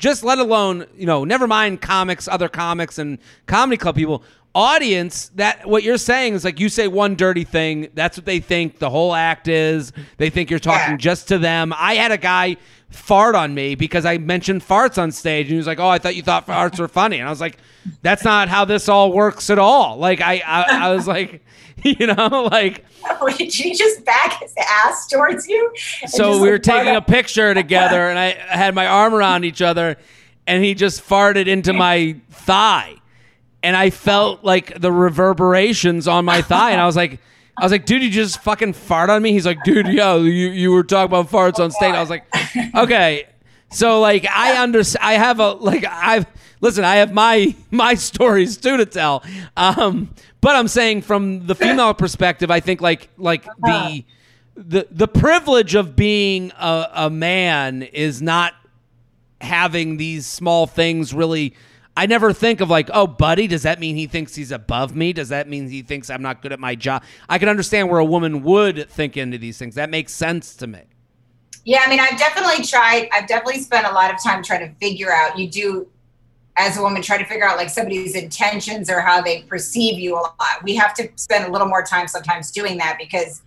just let alone, you know, never mind comics, other comics and comedy club people audience that what you're saying is like you say one dirty thing that's what they think the whole act is they think you're talking Yeah. just to them i had a guy fart on me because i mentioned farts on stage and he was like oh i thought you thought farts were funny and i was like that's not how this all works at all like i i, I was like you know like Did he just back his ass towards you? So we were taking a picture together and I had my arm around each other and he just farted into my thigh and I felt like the reverberations on my thigh and I was like I was like dude you just fucking fart on me he's like dude yeah you, you were talking about farts on stage I was like okay So like I under I have a like I've listen I have my my stories too to tell. Um, but I'm saying from the female perspective, I think like like the the the privilege of being a, a man is not having these small things really. I never think of like, oh, buddy, does that mean he thinks he's above me? Does that mean he thinks I'm not good at my job? I can understand where a woman would think into these things. That makes sense to me. Yeah, I mean, I've definitely tried. I've definitely spent a lot of time trying to figure out. You do, as a woman, try to figure out like somebody's intentions or how they perceive you a lot. We have to spend a little more time sometimes doing that because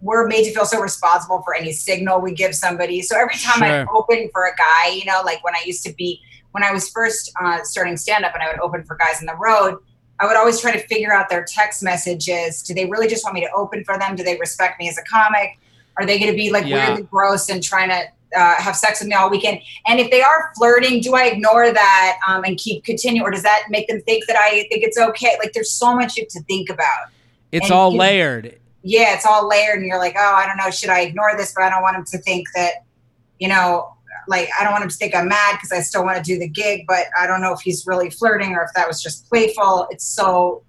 we're made to feel so responsible for any signal we give somebody. So every time sure. I open for a guy, you know, like when I used to be, when I was first uh, starting stand up and I would open for guys in the road, I would always try to figure out their text messages. Do they really just want me to open for them? Do they respect me as a comic? Are they going to be like yeah. weirdly gross and trying to uh, have sex with me all weekend? And if they are flirting, do I ignore that um, and keep continue, or does that make them think that I think it's okay? Like, there's so much to think about. It's and, all layered. Yeah, it's all layered, and you're like, oh, I don't know, should I ignore this? But I don't want them to think that, you know, like I don't want him to think I'm mad because I still want to do the gig, but I don't know if he's really flirting or if that was just playful. It's so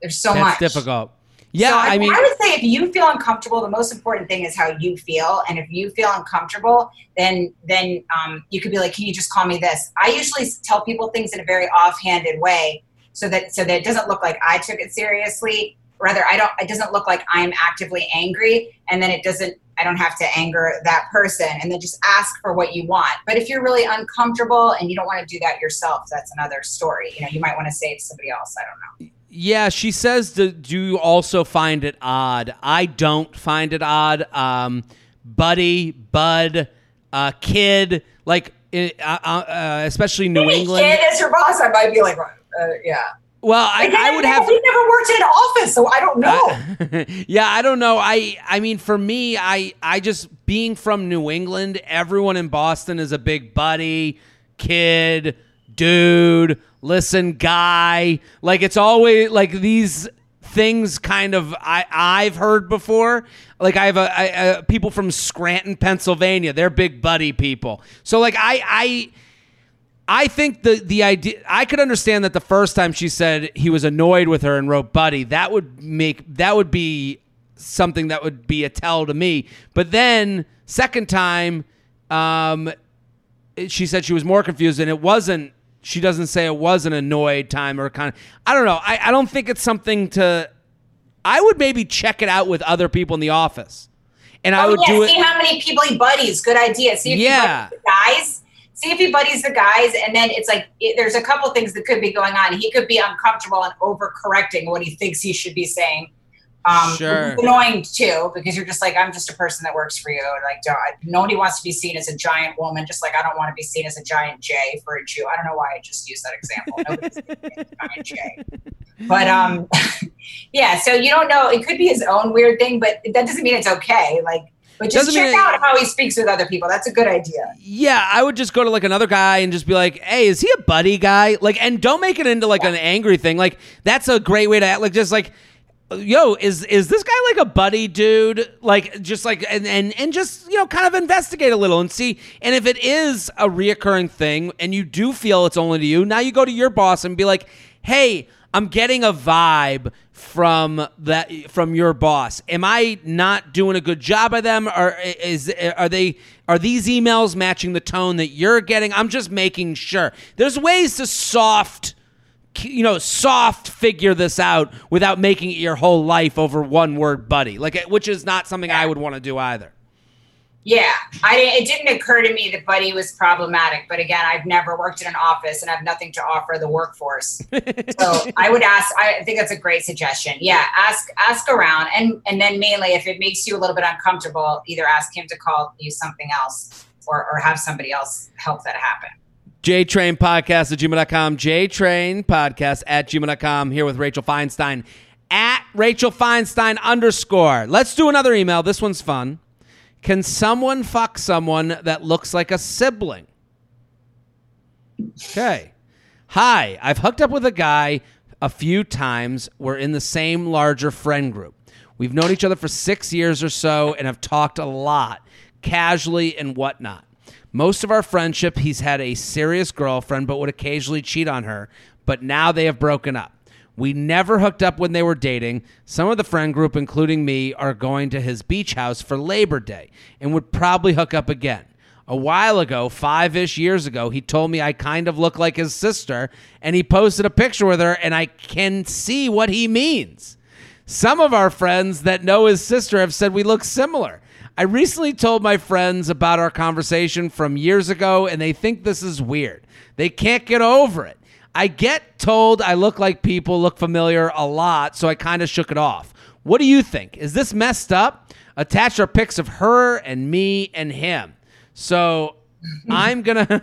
there's so That's much difficult. Yeah, so I, I, mean, I would say if you feel uncomfortable, the most important thing is how you feel, and if you feel uncomfortable, then then um, you could be like, "Can you just call me this?" I usually tell people things in a very offhanded way, so that so that it doesn't look like I took it seriously. Rather, I don't. It doesn't look like I'm actively angry, and then it doesn't. I don't have to anger that person, and then just ask for what you want. But if you're really uncomfortable and you don't want to do that yourself, that's another story. You know, you might want to save somebody else. I don't know. Yeah, she says, do, do you also find it odd? I don't find it odd. Um, buddy, bud, uh, kid, like, uh, uh, uh, especially New Maybe England. Kid as your boss, I might be like, uh, yeah. Well, I, I would have. We never worked in an office, so I don't uh, know. yeah, I don't know. I I mean, for me, I I just being from New England, everyone in Boston is a big buddy, kid, dude listen, guy. Like it's always like these things kind of I I've heard before. Like I have a, I, a people from Scranton, Pennsylvania. They're big buddy people. So like I I I think the the idea I could understand that the first time she said he was annoyed with her and wrote buddy, that would make that would be something that would be a tell to me. But then second time um she said she was more confused and it wasn't she doesn't say it was an annoyed time or kind of I don't know. I, I don't think it's something to I would maybe check it out with other people in the office. And oh, I would yeah, do see it. how many people he buddies. Good idea. See if yeah. guys. See if he buddies the guys, and then it's like it, there's a couple things that could be going on. He could be uncomfortable and overcorrecting what he thinks he should be saying um, sure. annoying too because you're just like I'm just a person that works for you. and Like nobody wants to be seen as a giant woman, just like I don't want to be seen as a giant J for a Jew. I don't know why I just used that example. Nobody's giant J. But um, yeah. So you don't know. It could be his own weird thing, but that doesn't mean it's okay. Like. But just Doesn't check out how he speaks with other people. That's a good idea. Yeah, I would just go to like another guy and just be like, "Hey, is he a buddy guy?" Like, and don't make it into like yeah. an angry thing. Like, that's a great way to act. Like, just like, yo is is this guy like a buddy dude like just like and, and and just you know kind of investigate a little and see and if it is a reoccurring thing and you do feel it's only to you now you go to your boss and be like hey i'm getting a vibe from that from your boss. Am i not doing a good job of them? Or is are they are these emails matching the tone that you're getting? I'm just making sure. There's ways to soft you know, soft figure this out without making it your whole life over one word, buddy. Like, which is not something I would want to do either. Yeah, I didn't, it didn't occur to me that Buddy was problematic, but again, I've never worked in an office and I have nothing to offer the workforce. so I would ask. I think that's a great suggestion. Yeah, ask ask around, and and then mainly if it makes you a little bit uncomfortable, either ask him to call you something else, or or have somebody else help that happen. JTrain Podcast at gmail.com. JTrain Podcast at gmail.com. Here with Rachel Feinstein at Rachel Feinstein underscore. Let's do another email. This one's fun. Can someone fuck someone that looks like a sibling? Okay. Hi, I've hooked up with a guy a few times. We're in the same larger friend group. We've known each other for six years or so and have talked a lot, casually and whatnot. Most of our friendship, he's had a serious girlfriend, but would occasionally cheat on her. But now they have broken up. We never hooked up when they were dating. Some of the friend group, including me, are going to his beach house for Labor Day and would probably hook up again. A while ago, five ish years ago, he told me I kind of look like his sister, and he posted a picture with her, and I can see what he means. Some of our friends that know his sister have said we look similar. I recently told my friends about our conversation from years ago, and they think this is weird. They can't get over it. I get told I look like people look familiar a lot, so I kind of shook it off. What do you think? Is this messed up? Attach our pics of her and me and him. So I'm gonna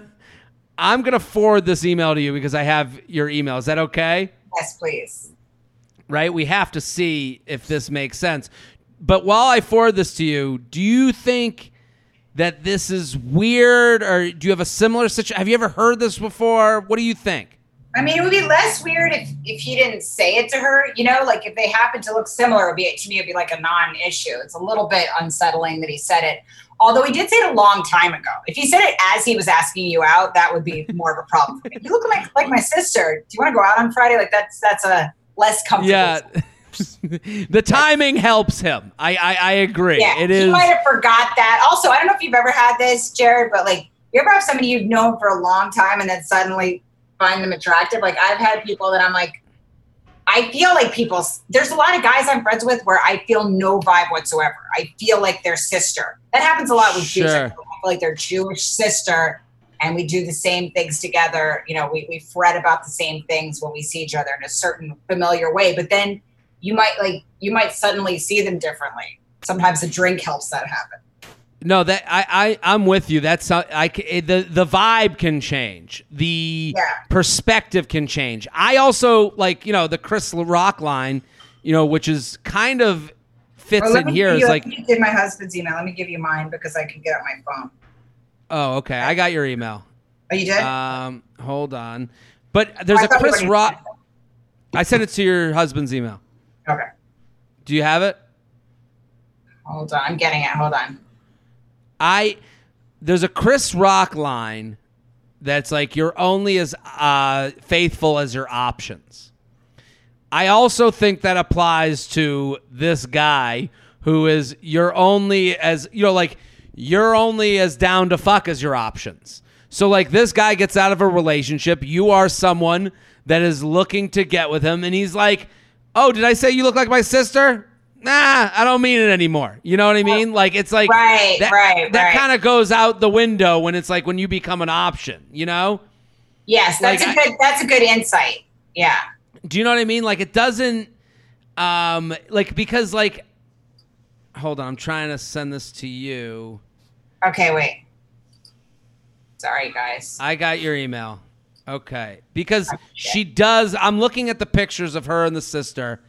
I'm gonna forward this email to you because I have your email. Is that okay? Yes, please. Right? We have to see if this makes sense. But while I forward this to you, do you think that this is weird or do you have a similar situation? Have you ever heard this before? What do you think? I mean, it would be less weird if, if he didn't say it to her, you know, like if they happen to look similar, it'd be, to me, it'd be like a non issue. It's a little bit unsettling that he said it. Although he did say it a long time ago. If he said it as he was asking you out, that would be more of a problem. you look like, like my sister. Do you want to go out on Friday? Like that's, that's a less comfortable. Yeah. the timing helps him. I, I, I agree. Yeah, it he is. might have forgot that. Also, I don't know if you've ever had this, Jared, but like, you ever have somebody you've known for a long time and then suddenly find them attractive. Like I've had people that I'm like, I feel like people. There's a lot of guys I'm friends with where I feel no vibe whatsoever. I feel like their sister. That happens a lot with Sure. Jews. I feel like their Jewish sister, and we do the same things together. You know, we we fret about the same things when we see each other in a certain familiar way. But then you might like you might suddenly see them differently. Sometimes a drink helps that happen. No, that I, I I'm with you. That's how I the the vibe can change. The Yeah. perspective can change. I also like you know the Chris Rock line, you know, which is kind of fits in here. give like you did my husband's email. Let me give you mine because I can get on my phone. oh okay, I got your email. Oh, you did? Um, hold on, but there's I a Chris Rock. I sent it to your husband's email. Okay. Do you have it? Hold on. I'm getting it. Hold on. I there's a Chris Rock line that's like you're only as uh, faithful as your options. I also think that applies to this guy who is you're only as you know like you're only as down to fuck as your options. So like this guy gets out of a relationship, you are someone that is looking to get with him and he's like, "Oh, did I say you look like my sister?" Nah, I don't mean it anymore. You know what I mean? Like it's like Right, that, right, That right. kind of goes out the window when it's like when you become an option, you know? Yes, that's Like, a good. That's a good insight. Yeah. Do you know what I mean? Like it doesn't um like because like hold on, I'm trying to send this to you. Okay. Wait. Sorry, guys. I got your email. Okay. Because she does I'm looking at the pictures of her and the sister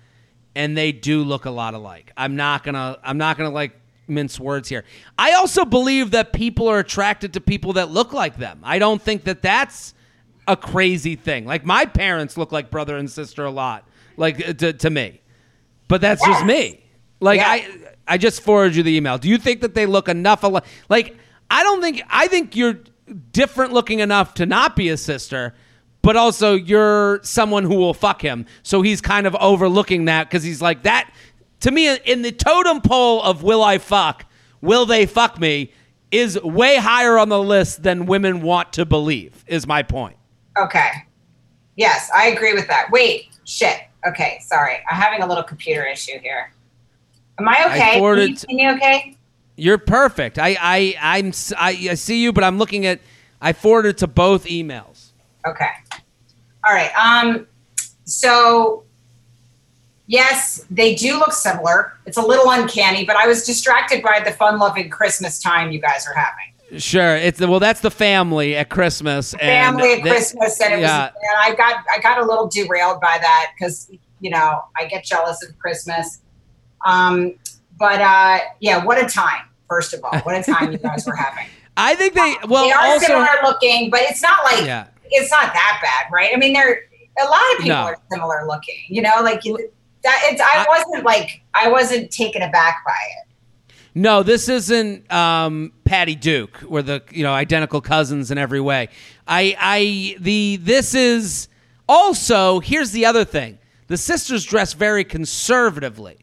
and they do look a lot alike. I'm not to I'm not to like mince words here. I also believe that people are attracted to people that look like them. I don't think that that's a crazy thing. Like my parents look like brother and sister a lot, like uh, to, to me. But that's just me. Like. I I just forwarded you the email. Do you think that they look enough alike? Like I don't think I think you're different looking enough to not be a sister, but also you're someone who will fuck him. So he's kind of overlooking that cuz he's like that to me in the totem pole of will I fuck, will they fuck me is way higher on the list than women want to believe. Is my point. Okay. Yes, I agree with that. Wait. Shit. Okay. Sorry. I'm having a little computer issue here. Am I okay? Can forwarded- you see me okay? You're perfect. I I I'm I, I see you, but I'm looking at. I forwarded to both emails. Okay. All right. Um. So. Yes, they do look similar. It's a little uncanny, but I was distracted by the fun-loving Christmas time you guys are having. Sure, it's well. That's the family at Christmas. and family at Christmas, and it yeah. was. And I got I got a little derailed by that because you know I get jealous of Christmas. Um, but uh, yeah, what a time! First of all, what a time you guys were having. I think they. Well, they are also. similar looking, but it's not like Yeah. It's not that bad, right? I mean, there are a lot of people No. are similar looking. You know, like you- that. It's I wasn't like I wasn't taken aback by it. No, this isn't um, Patty Duke. We're the you know identical cousins in every way. I I the this is also here's the other thing. The sisters dress very conservatively.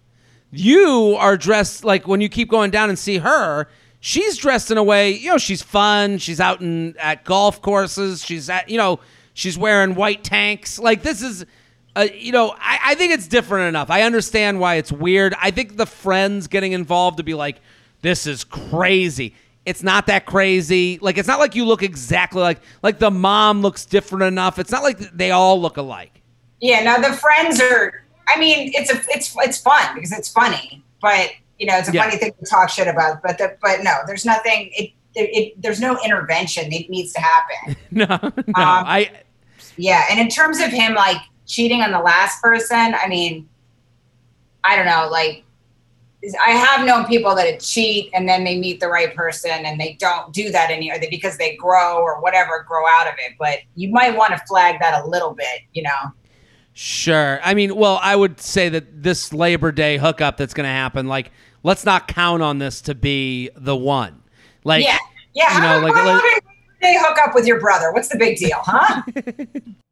You are dressed like when you keep going down and see her. She's dressed in a way you know she's fun. She's out in at golf courses. She's at you know she's wearing white tanks. Like this is uh, you know, I, I think it's different enough. I understand why it's weird. I think the friends getting involved to be like, this is crazy. It's not that crazy. Like it's not like you look exactly like like the mom looks different enough. It's not like they all look alike. Yeah, Now the friends are. I mean, it's a it's it's fun because it's funny, but you know, it's a Yeah. funny thing to talk shit about. But the, but no, there's nothing. It, it, it there's no intervention. It needs to happen. No, no. Um, I Yeah, and in terms of him like cheating on the last person, I mean, I don't know, like I have known people that cheat and then they meet the right person and they don't do that anymore because they grow or whatever, grow out of it. But you might want to flag that a little bit, you know. Sure. I mean, well, I would say that this Labor Day hookup that's going to happen, like, let's not count on this to be the one. Like, yeah, yeah. you know, how, like- how like- did they hook up with your brother? What's the big deal, huh?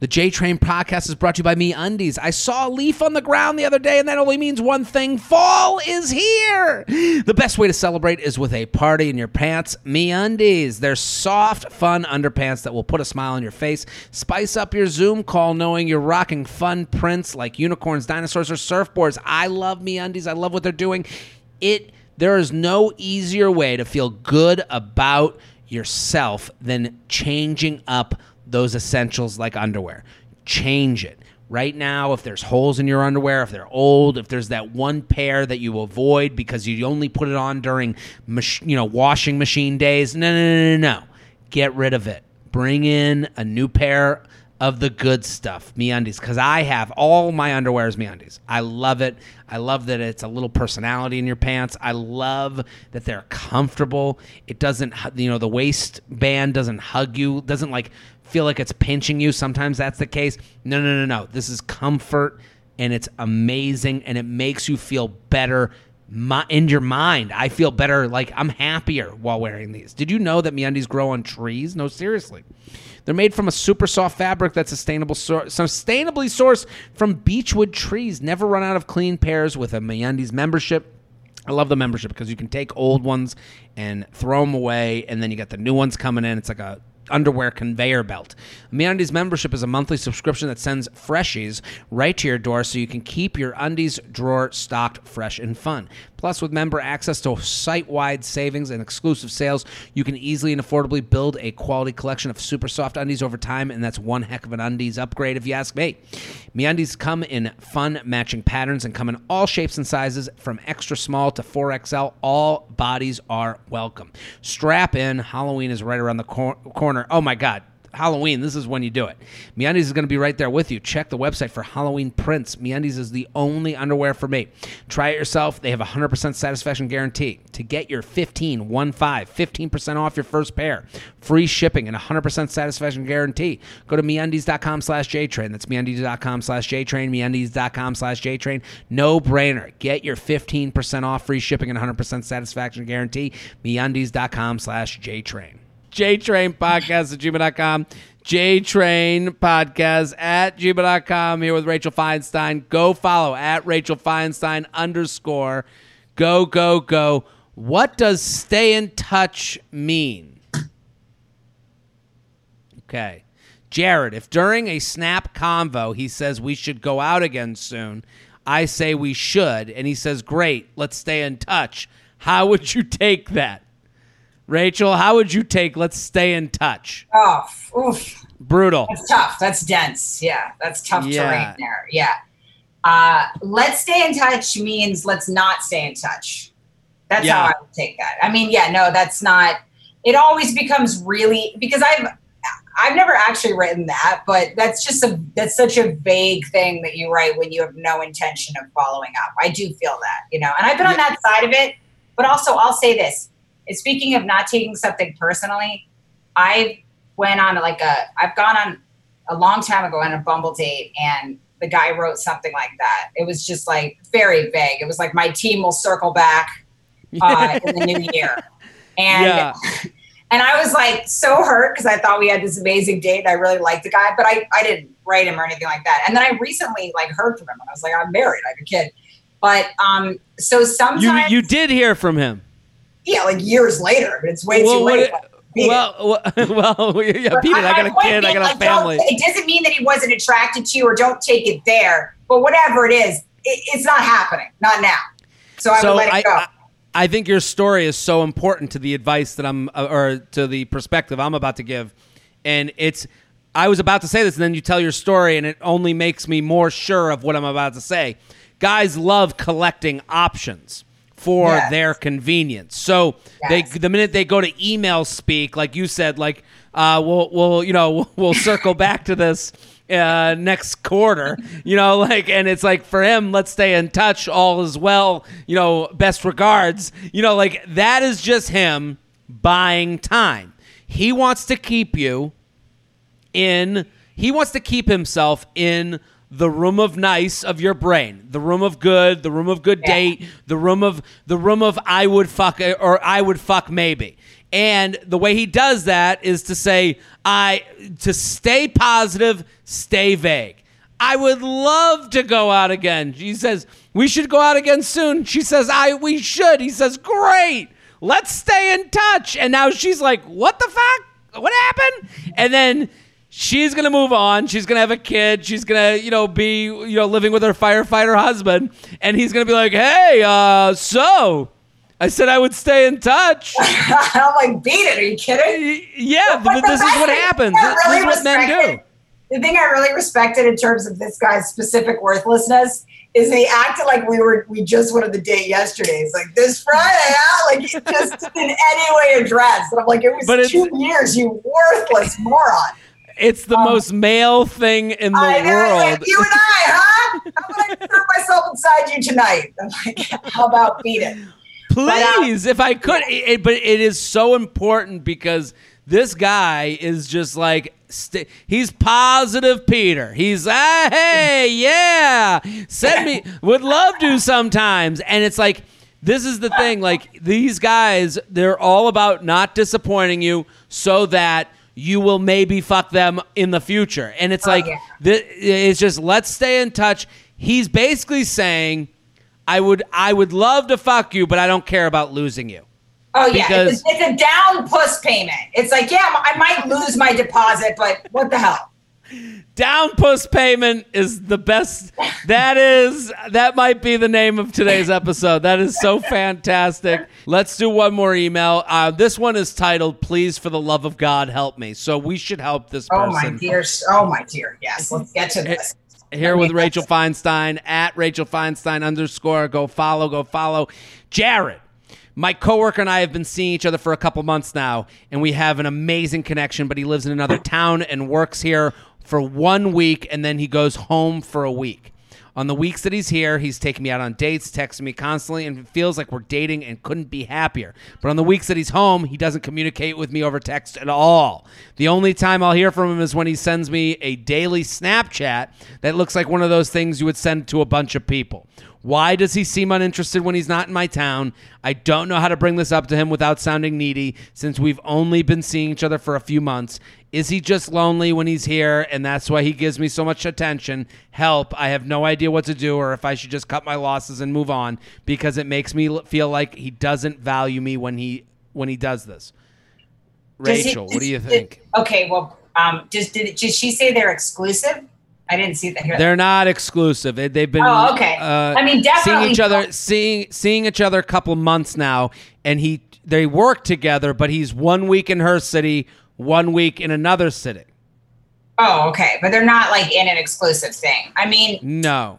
The J Train podcast is brought to you by Me Undies. I saw a leaf on the ground the other day, and that only means one thing fall is here. The best way to celebrate is with a party in your pants. Me Undies. They're soft, fun underpants that will put a smile on your face. Spice up your Zoom call knowing you're rocking fun prints like unicorns, dinosaurs, or surfboards. I love Me Undies. I love what they're doing. It there is no easier way to feel good about yourself than changing up those essentials like underwear. Change it. Right now, if there's holes in your underwear, if they're old, if there's that one pair that you avoid because you only put it on during mach- you know washing machine days, no, no, no, no, no. Get rid of it. Bring in a new pair of the good stuff, MeUndies, because I have all my underwear is MeUndies. I love it. I love that it's a little personality in your pants. I love that they're comfortable. It doesn't, you know, the waistband doesn't hug you, doesn't like feel like it's pinching you. Sometimes that's the case. No, no, no, no. This is comfort and it's amazing and it makes you feel better mi- in your mind. I feel better, like I'm happier while wearing these. Did you know that MeUndies grow on trees? No, seriously. They're made from a super soft fabric that's sustainable, sustainably sourced from beechwood trees. Never run out of clean pairs with a MeUndies membership. I love the membership because you can take old ones and throw them away, and then you got the new ones coming in. It's like a underwear conveyor belt. MeUndies membership is a monthly subscription that sends freshies right to your door so you can keep your undies drawer stocked fresh and fun. Plus, with member access to site-wide savings and exclusive sales, you can easily and affordably build a quality collection of super soft undies over time, and that's one heck of an undies upgrade if you ask me. MeUndies come in fun matching patterns and come in all shapes and sizes from extra small to 4XL. All bodies are welcome. Strap in. Halloween is right around the cor- corner. Oh my God. Halloween, this is when you do it. MeUndies is going to be right there with you. Check the website for Halloween prints. MeUndies is the only underwear for me. Try it yourself. They have a 100% satisfaction guarantee. To get your 15, 1 5, 15% off your first pair, free shipping, and 100% satisfaction guarantee, go to MeUndies.com slash JTrain. That's MeUndies.com slash JTrain, MeUndies.com slash JTrain. No brainer. Get your 15% off free shipping and 100% satisfaction guarantee. MeUndies.com slash JTrain. JTrain Podcast at gmail.com. JTrain Podcast at gmail.com. Here with Rachel Feinstein. Go follow at Rachel Feinstein underscore. Go, go, go. What does stay in touch mean? Okay. Jared, if during a snap convo he says we should go out again soon, I say we should, and he says, great, let's stay in touch. How would you take that? Rachel, how would you take let's stay in touch? Oh, oof. Brutal. That's tough. That's dense. Yeah, that's tough Yeah. terrain there. Yeah. Uh, let's stay in touch means let's not stay in touch. That's Yeah. how I would take that. I mean, yeah, no, that's not. It always becomes really because I've I've never actually written that, but that's just a that's such a vague thing that you write when you have no intention of following up. I do feel that, you know, and I've been on that side of it. But also, I'll say this: speaking of not taking something personally, I went on like a I've gone on a long time ago on a Bumble date and the guy wrote something like that. It was just like very vague. It was like my team will circle back uh, in the new year. And Yeah. and I was like so hurt because I thought we had this amazing date. And I really liked the guy, but I, I didn't write him or anything like that. And then I recently like heard from him and I was like, I'm married, I have a kid. But um, so sometimes You you did hear from him. Yeah, like years later, but it's way Well, too late. it- well, well, well, yeah, But Peter, I my got a kid, I got a family. It doesn't mean that he wasn't attracted to you or don't take it there. But whatever it is, it, it's not happening. Not now. So I so would let it I, go. I I think your story is so important to the advice that I'm uh, or to the perspective I'm about to give, and it's. I was about to say this, and then you tell your story, and it only makes me more sure of what I'm about to say. Guys love collecting options for Yes. their convenience. So Yes. they the minute they go to email speak, like you said, like uh, we'll we'll you know we'll, we'll circle back to this uh, next quarter, you know, like, and it's like for him, let's stay in touch. All is well, you know. Best regards, you know, like that is just him buying time. He wants to keep you in. He wants to keep himself in the room of nice of your brain, the room of good, the room of good Yeah. date, the room of the room of I would fuck or I would fuck maybe. And the way he does that is to say I to stay positive, stay vague. I would love to go out again. She says, "We should go out again soon." She says, "I we should." He says, "Great. Let's stay in touch." And now she's like, "What the fuck? What happened?" And then she's gonna move on. She's gonna have a kid. She's gonna, you know, be, you know, living with her firefighter husband, and he's gonna be like, "Hey, uh, so I said I would stay in touch." I'm like, beat it. Are you kidding? Yeah, But this is what happens. I This is what men do. The thing I really respected in terms of this guy's specific worthlessness is he acted like we were we just went on the date yesterday. It's like this Friday, huh? like he just in any way addressed. And I'm like, it was But two years, you worthless moron. It's the most male thing in the Um, I world. you and I, huh? How about I throw myself inside you tonight? I'm like, how about beat it? uh, Please, if I could, it, it- but it is so important because this guy is just like st- he's positive Peter. He's ah, hey, yeah, send me would love to sometimes, and it's like this is the thing. Like these guys, they're all about not disappointing you, so that you will maybe fuck them in the future. And it's oh, like yeah. th- it's just let's stay in touch. He's basically saying. I would I would love to fuck you, but I don't care about losing you. Oh yeah, Because- it's, a, it's a down puss payment. It's like, yeah, I might lose my deposit, but what the hell? Down puss payment is the best. That is that might be the name of today's episode. That is so fantastic. Let's do one more email. Uh, this one is titled "Please, for the love of God, help me." So we should help this person. Oh my dear, oh my dear. Yes, let's get to this. Here with Rachel Feinstein at Rachel Feinstein underscore. Go follow, go follow. Jared, my coworker and I have been seeing each other for a couple months now, and we have an amazing connection. But he lives in another town and works here for one week, and then he goes home for a week. On the weeks that he's here, he's taking me out on dates, texting me constantly, and feels like we're dating and couldn't be happier. But on the weeks that he's home, he doesn't communicate with me over text at all. The only time I'll hear from him is when he sends me a daily Snapchat that looks like one of those things you would send to a bunch of people. Why does he seem uninterested when he's not in my town? I don't know how to bring this up to him without sounding needy since we've only been seeing each other for a few months. Is he just lonely when he's here and that's why he gives me so much attention? Help. I have no idea what to do or if I should just cut my losses and move on because it makes me feel like he doesn't value me when he when he does this. Does he- Rachel, what do you think? okay, well, um, just did, did she say they're exclusive? I didn't see that here. They're not exclusive. They, they've been. Oh, okay. Uh, I mean, definitely seeing each other, seeing seeing each other a couple months now, and he they work together, but he's one week in her city, one week in another city. oh, okay, but they're not like in an exclusive thing. I mean, No,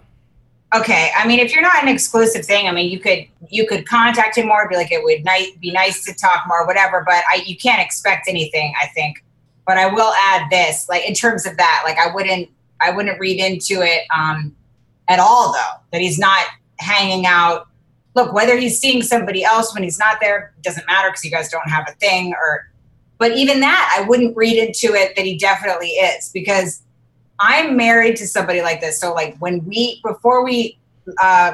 okay. I mean, if you're not an exclusive thing, I mean, you could you could contact him more, be like, it would ni- be nice to talk more, whatever. But I, you can't expect anything. I think. But I will add this, like in terms of that, like I wouldn't I wouldn't read into it um, at all, though, that he's not hanging out. Look, whether he's seeing somebody else when he's not there doesn't matter because you guys don't have a thing. Or, but even that, I wouldn't read into it that he definitely is because I'm married to somebody like this. So, like when we before we uh,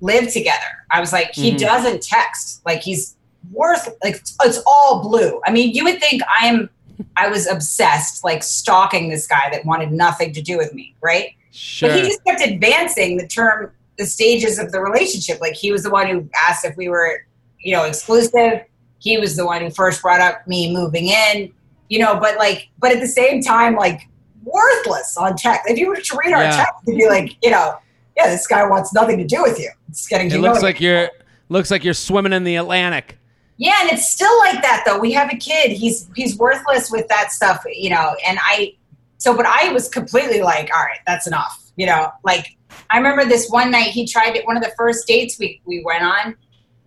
live together. I was like, he Mhm. doesn't text. Like he's worth like it's, it's all blue. I mean, you would think I'm I was obsessed, like stalking this guy that wanted nothing to do with me, right? Sure. But he just kept advancing the term, the stages of the relationship. Like he was the one who asked if we were, you know, exclusive. He was the one who first brought up me moving in, you know, but like, but at the same time, like worthless on text. If you were to read our Yeah. text, you'd be like, you know, yeah, this guy wants nothing to do with you. It's getting it looks like you're looks like you're swimming in the Atlantic. Yeah, and it's still like that though. We have a kid. He's he's worthless with that stuff, you know. And I so but I was completely like, all right, that's enough. You know, like I remember this one night he tried it one of the first dates we we went on.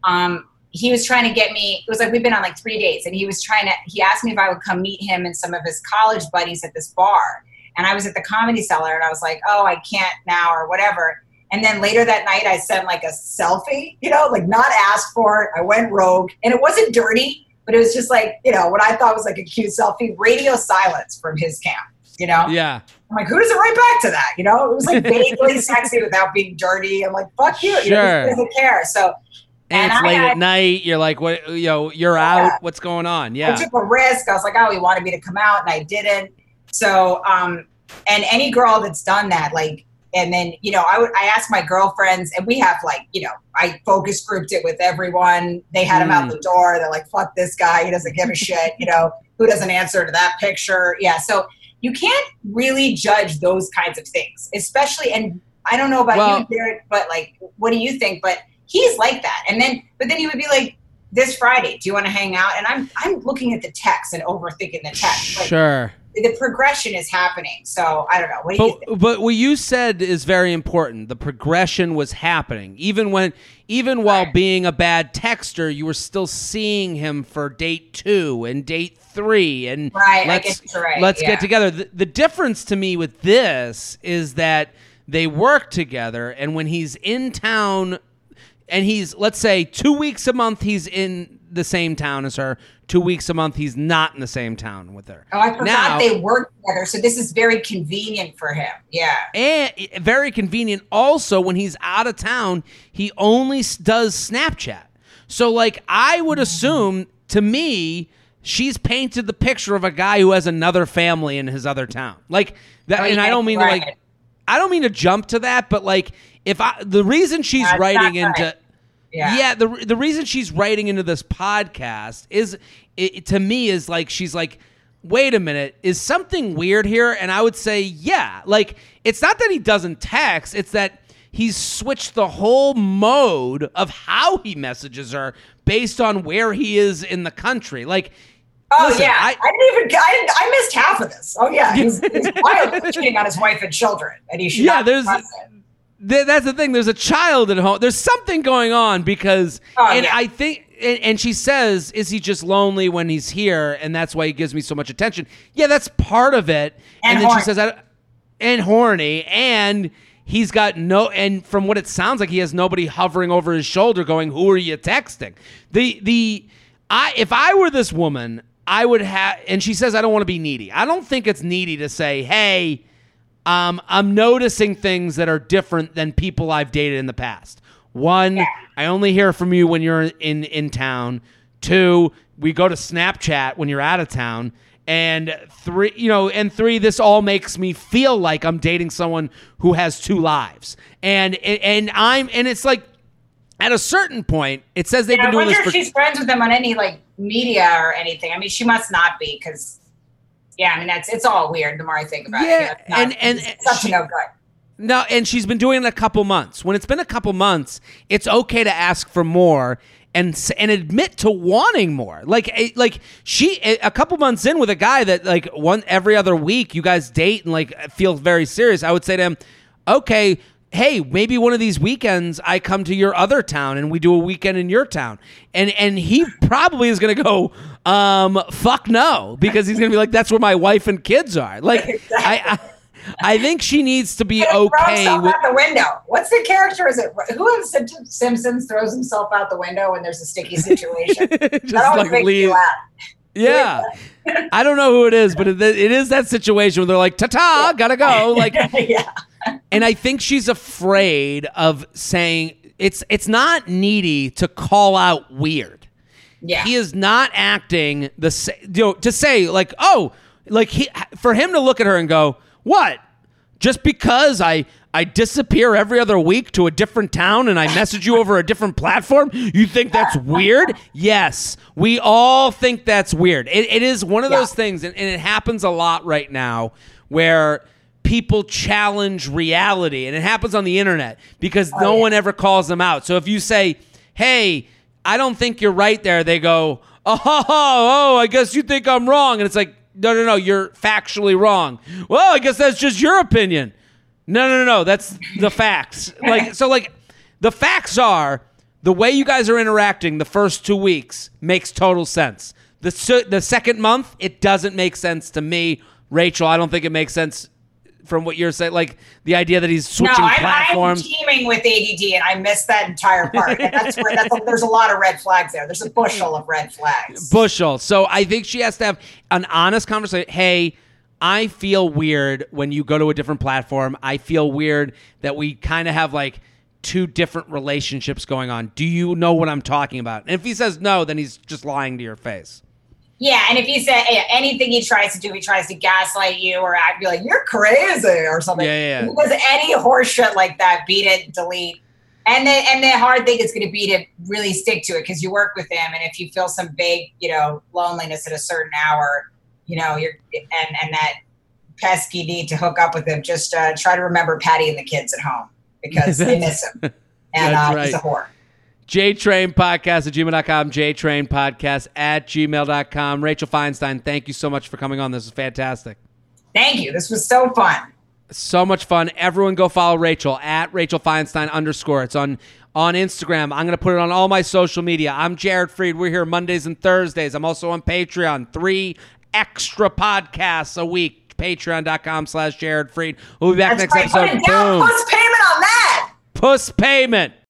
Um he was trying to get me it was like we've been on like three dates and he was trying to he asked me if I would come meet him and some of his college buddies at this bar. And I was at the comedy cellar and I was like, oh, I can't now or whatever. And then later that night, I sent like a selfie, you know, like not asked for it. I went rogue and it wasn't dirty, but it was just like, you know, what I thought was like a cute selfie, radio silence from his camp, you know? Yeah. I'm like, who does it right back to that? You know, it was like vaguely sexy without being dirty. I'm like, fuck you. you know, Sure. doesn't care. So And, And it's I- late at night. You're like, what? You know, you're Yeah. out. What's going on? Yeah. I took a risk. I was like, oh, he wanted me to come out and I didn't. So, um, and any girl that's done that, like, and then, you know, I would, I asked my girlfriends and we have like, you know, I focus grouped it with everyone. They had him out Mm. the door. They're like, fuck this guy. He doesn't give a shit. You know, who doesn't answer to that picture? Yeah. So you can't really judge those kinds of things, especially, and I don't know about Well- you, Jared, but like, what do you think? But he's like that. And then, but then he would be like, this Friday, do you want to hang out? And I'm I'm looking at the text and overthinking the text. Like Sure. The progression is happening. So I don't know. What do you But think? but what you said is very important. The progression was happening, even when even while Right. being a bad texter, you were still seeing him for date two and date three, and Right, let's right, let's yeah. get together. The, the difference to me with this is that they work together, and when he's in town, and he's let's say two weeks a month, he's in the same town as her. Two weeks a month, he's not in the same town with her. Oh, I forgot Now- they work together. So this is very convenient for him. Yeah. and eh, very convenient also when he's out of town he only does snapchat so like i would assume to me she's painted the picture of a guy who has another family in his other town like that Oh, and i don't mean to like i don't mean to jump to that but like if i the reason she's That's writing into right. Yeah. the the reason she's writing into this podcast is it, to me is like she's like wait a minute is something weird here and I would say yeah like it's not that he doesn't text it's that he's switched the whole mode of how he messages her based on where he is in the country like Oh listen, yeah. I- I, didn't even. I, I missed half of this. Oh yeah. He's, he's wildly cheating on his wife and children, and he should Yeah, not there's-. Th- that's the thing. There's a child at home. There's something going on because, Oh, and yeah. I think, and, and she says, "Is he just lonely when he's here, and that's why he gives me so much attention?" Yeah, that's part of it. And then horny. she says, "And horny," and he's got no. And from what it sounds like, he has nobody hovering over his shoulder, going, "Who are you texting?" The the I if I were this woman, I would have. And she says, "I don't want to be needy." I don't think it's needy to say, "Hey." Um, I'm noticing things that are different than people I've dated in the past. One, I only hear from you when you're in in town. Two, we go to Snapchat when you're out of town. And three, you know, and three, this all makes me feel like I'm dating someone who has two lives. And and I'm and it's like at a certain point, it says they've Yeah, I been doing wonder this if for she's friends with them on any like media or anything. I mean, she must not be because. Yeah, I mean that's it's all weird. The more I think about Yeah, it, not- and- and- it's such she- no good. No, and she's been doing it a couple months. When it's been a couple months, it's okay to ask for more and and admit to wanting more. Like eh, like she eh, a couple months in with a guy that like one every other week you guys date and like feel very serious. I would say to him, "Okay, hey, maybe one of these weekends I come to your other town and we do a weekend in your town." And and he probably is going to go, um, fuck no, because he's going to be like that's where my wife and kids are. Like I, I I think she needs to be Throw okay himself with out the window. What's the character? Is it who Sim- Simpsons throws himself out the window when there's a sticky situation? just that always like makes me leave. laugh. Yeah. I don't know who it is, but it, it is that situation where they're like, ta ta, gotta go. Like, yeah, and I think she's afraid of saying, it's it's not needy to call out weird. Yeah. He is not acting the sa- you know to say like oh like he for him to look at her and go what just because I I disappear every other week to a different town and I message you over a different platform you think that's weird yes we all think that's weird it, it is one of Yeah. those things and, and it happens a lot right now where people challenge reality and it happens on the internet because oh, no Oh, yeah. one ever calls them out so if you say hey I don't think you're right there. They go, oh, oh, oh I guess you think I'm wrong. And it's like, no, no, no, you're factually wrong. Well, I guess that's just your opinion. No, no, no, no, that's the facts. Like, so, like, the facts are the way you guys are interacting the first two weeks makes total sense. The, the second month, it doesn't make sense to me. Rachel, I don't think it makes sense from what you're saying. Like, the idea that he's no, switching I'm, I'm teaming with ADD, and I missed that entire part. That's where that's there's a lot of red flags there. There's a bushel of red flags. bushel. So I think she has to have an honest conversation. Hey, I feel weird when you go to a different platform. I feel weird that we kind of have like two different relationships going on. Do you know what I'm talking about? And if he says no, then he's just lying to your face. Yeah, and if he said hey, anything he tries to do, he tries to gaslight you, or I'd be like, "You're crazy" or something. Yeah, yeah, yeah. Does any horse shit like that, beat it, delete. And the and the hard thing is going to be to really stick to it because you work with him, and if you feel some vague, you know, loneliness at a certain hour, you know, you're and and that pesky need to hook up with him, just uh, try to remember Patty and the kids at home because they miss him, and That's uh, he's a right. whore. JTrain Podcast at gmail.com, JTrain Podcast at gmail.com. Rachel Feinstein, thank you so much for coming on. This is fantastic. Thank you. This was so fun. So much fun. Everyone go follow Rachel at Rachel Feinstein underscore. It's on on Instagram. I'm going to put it on all my social media. I'm Jared Freid. We're here Mondays and Thursdays. I'm also on Patreon. Three extra podcasts a week. Patreon.com slash Jared Freid. We'll be back That's next right. Put episode. it down. Boom. Plus payment on that. Puss payment.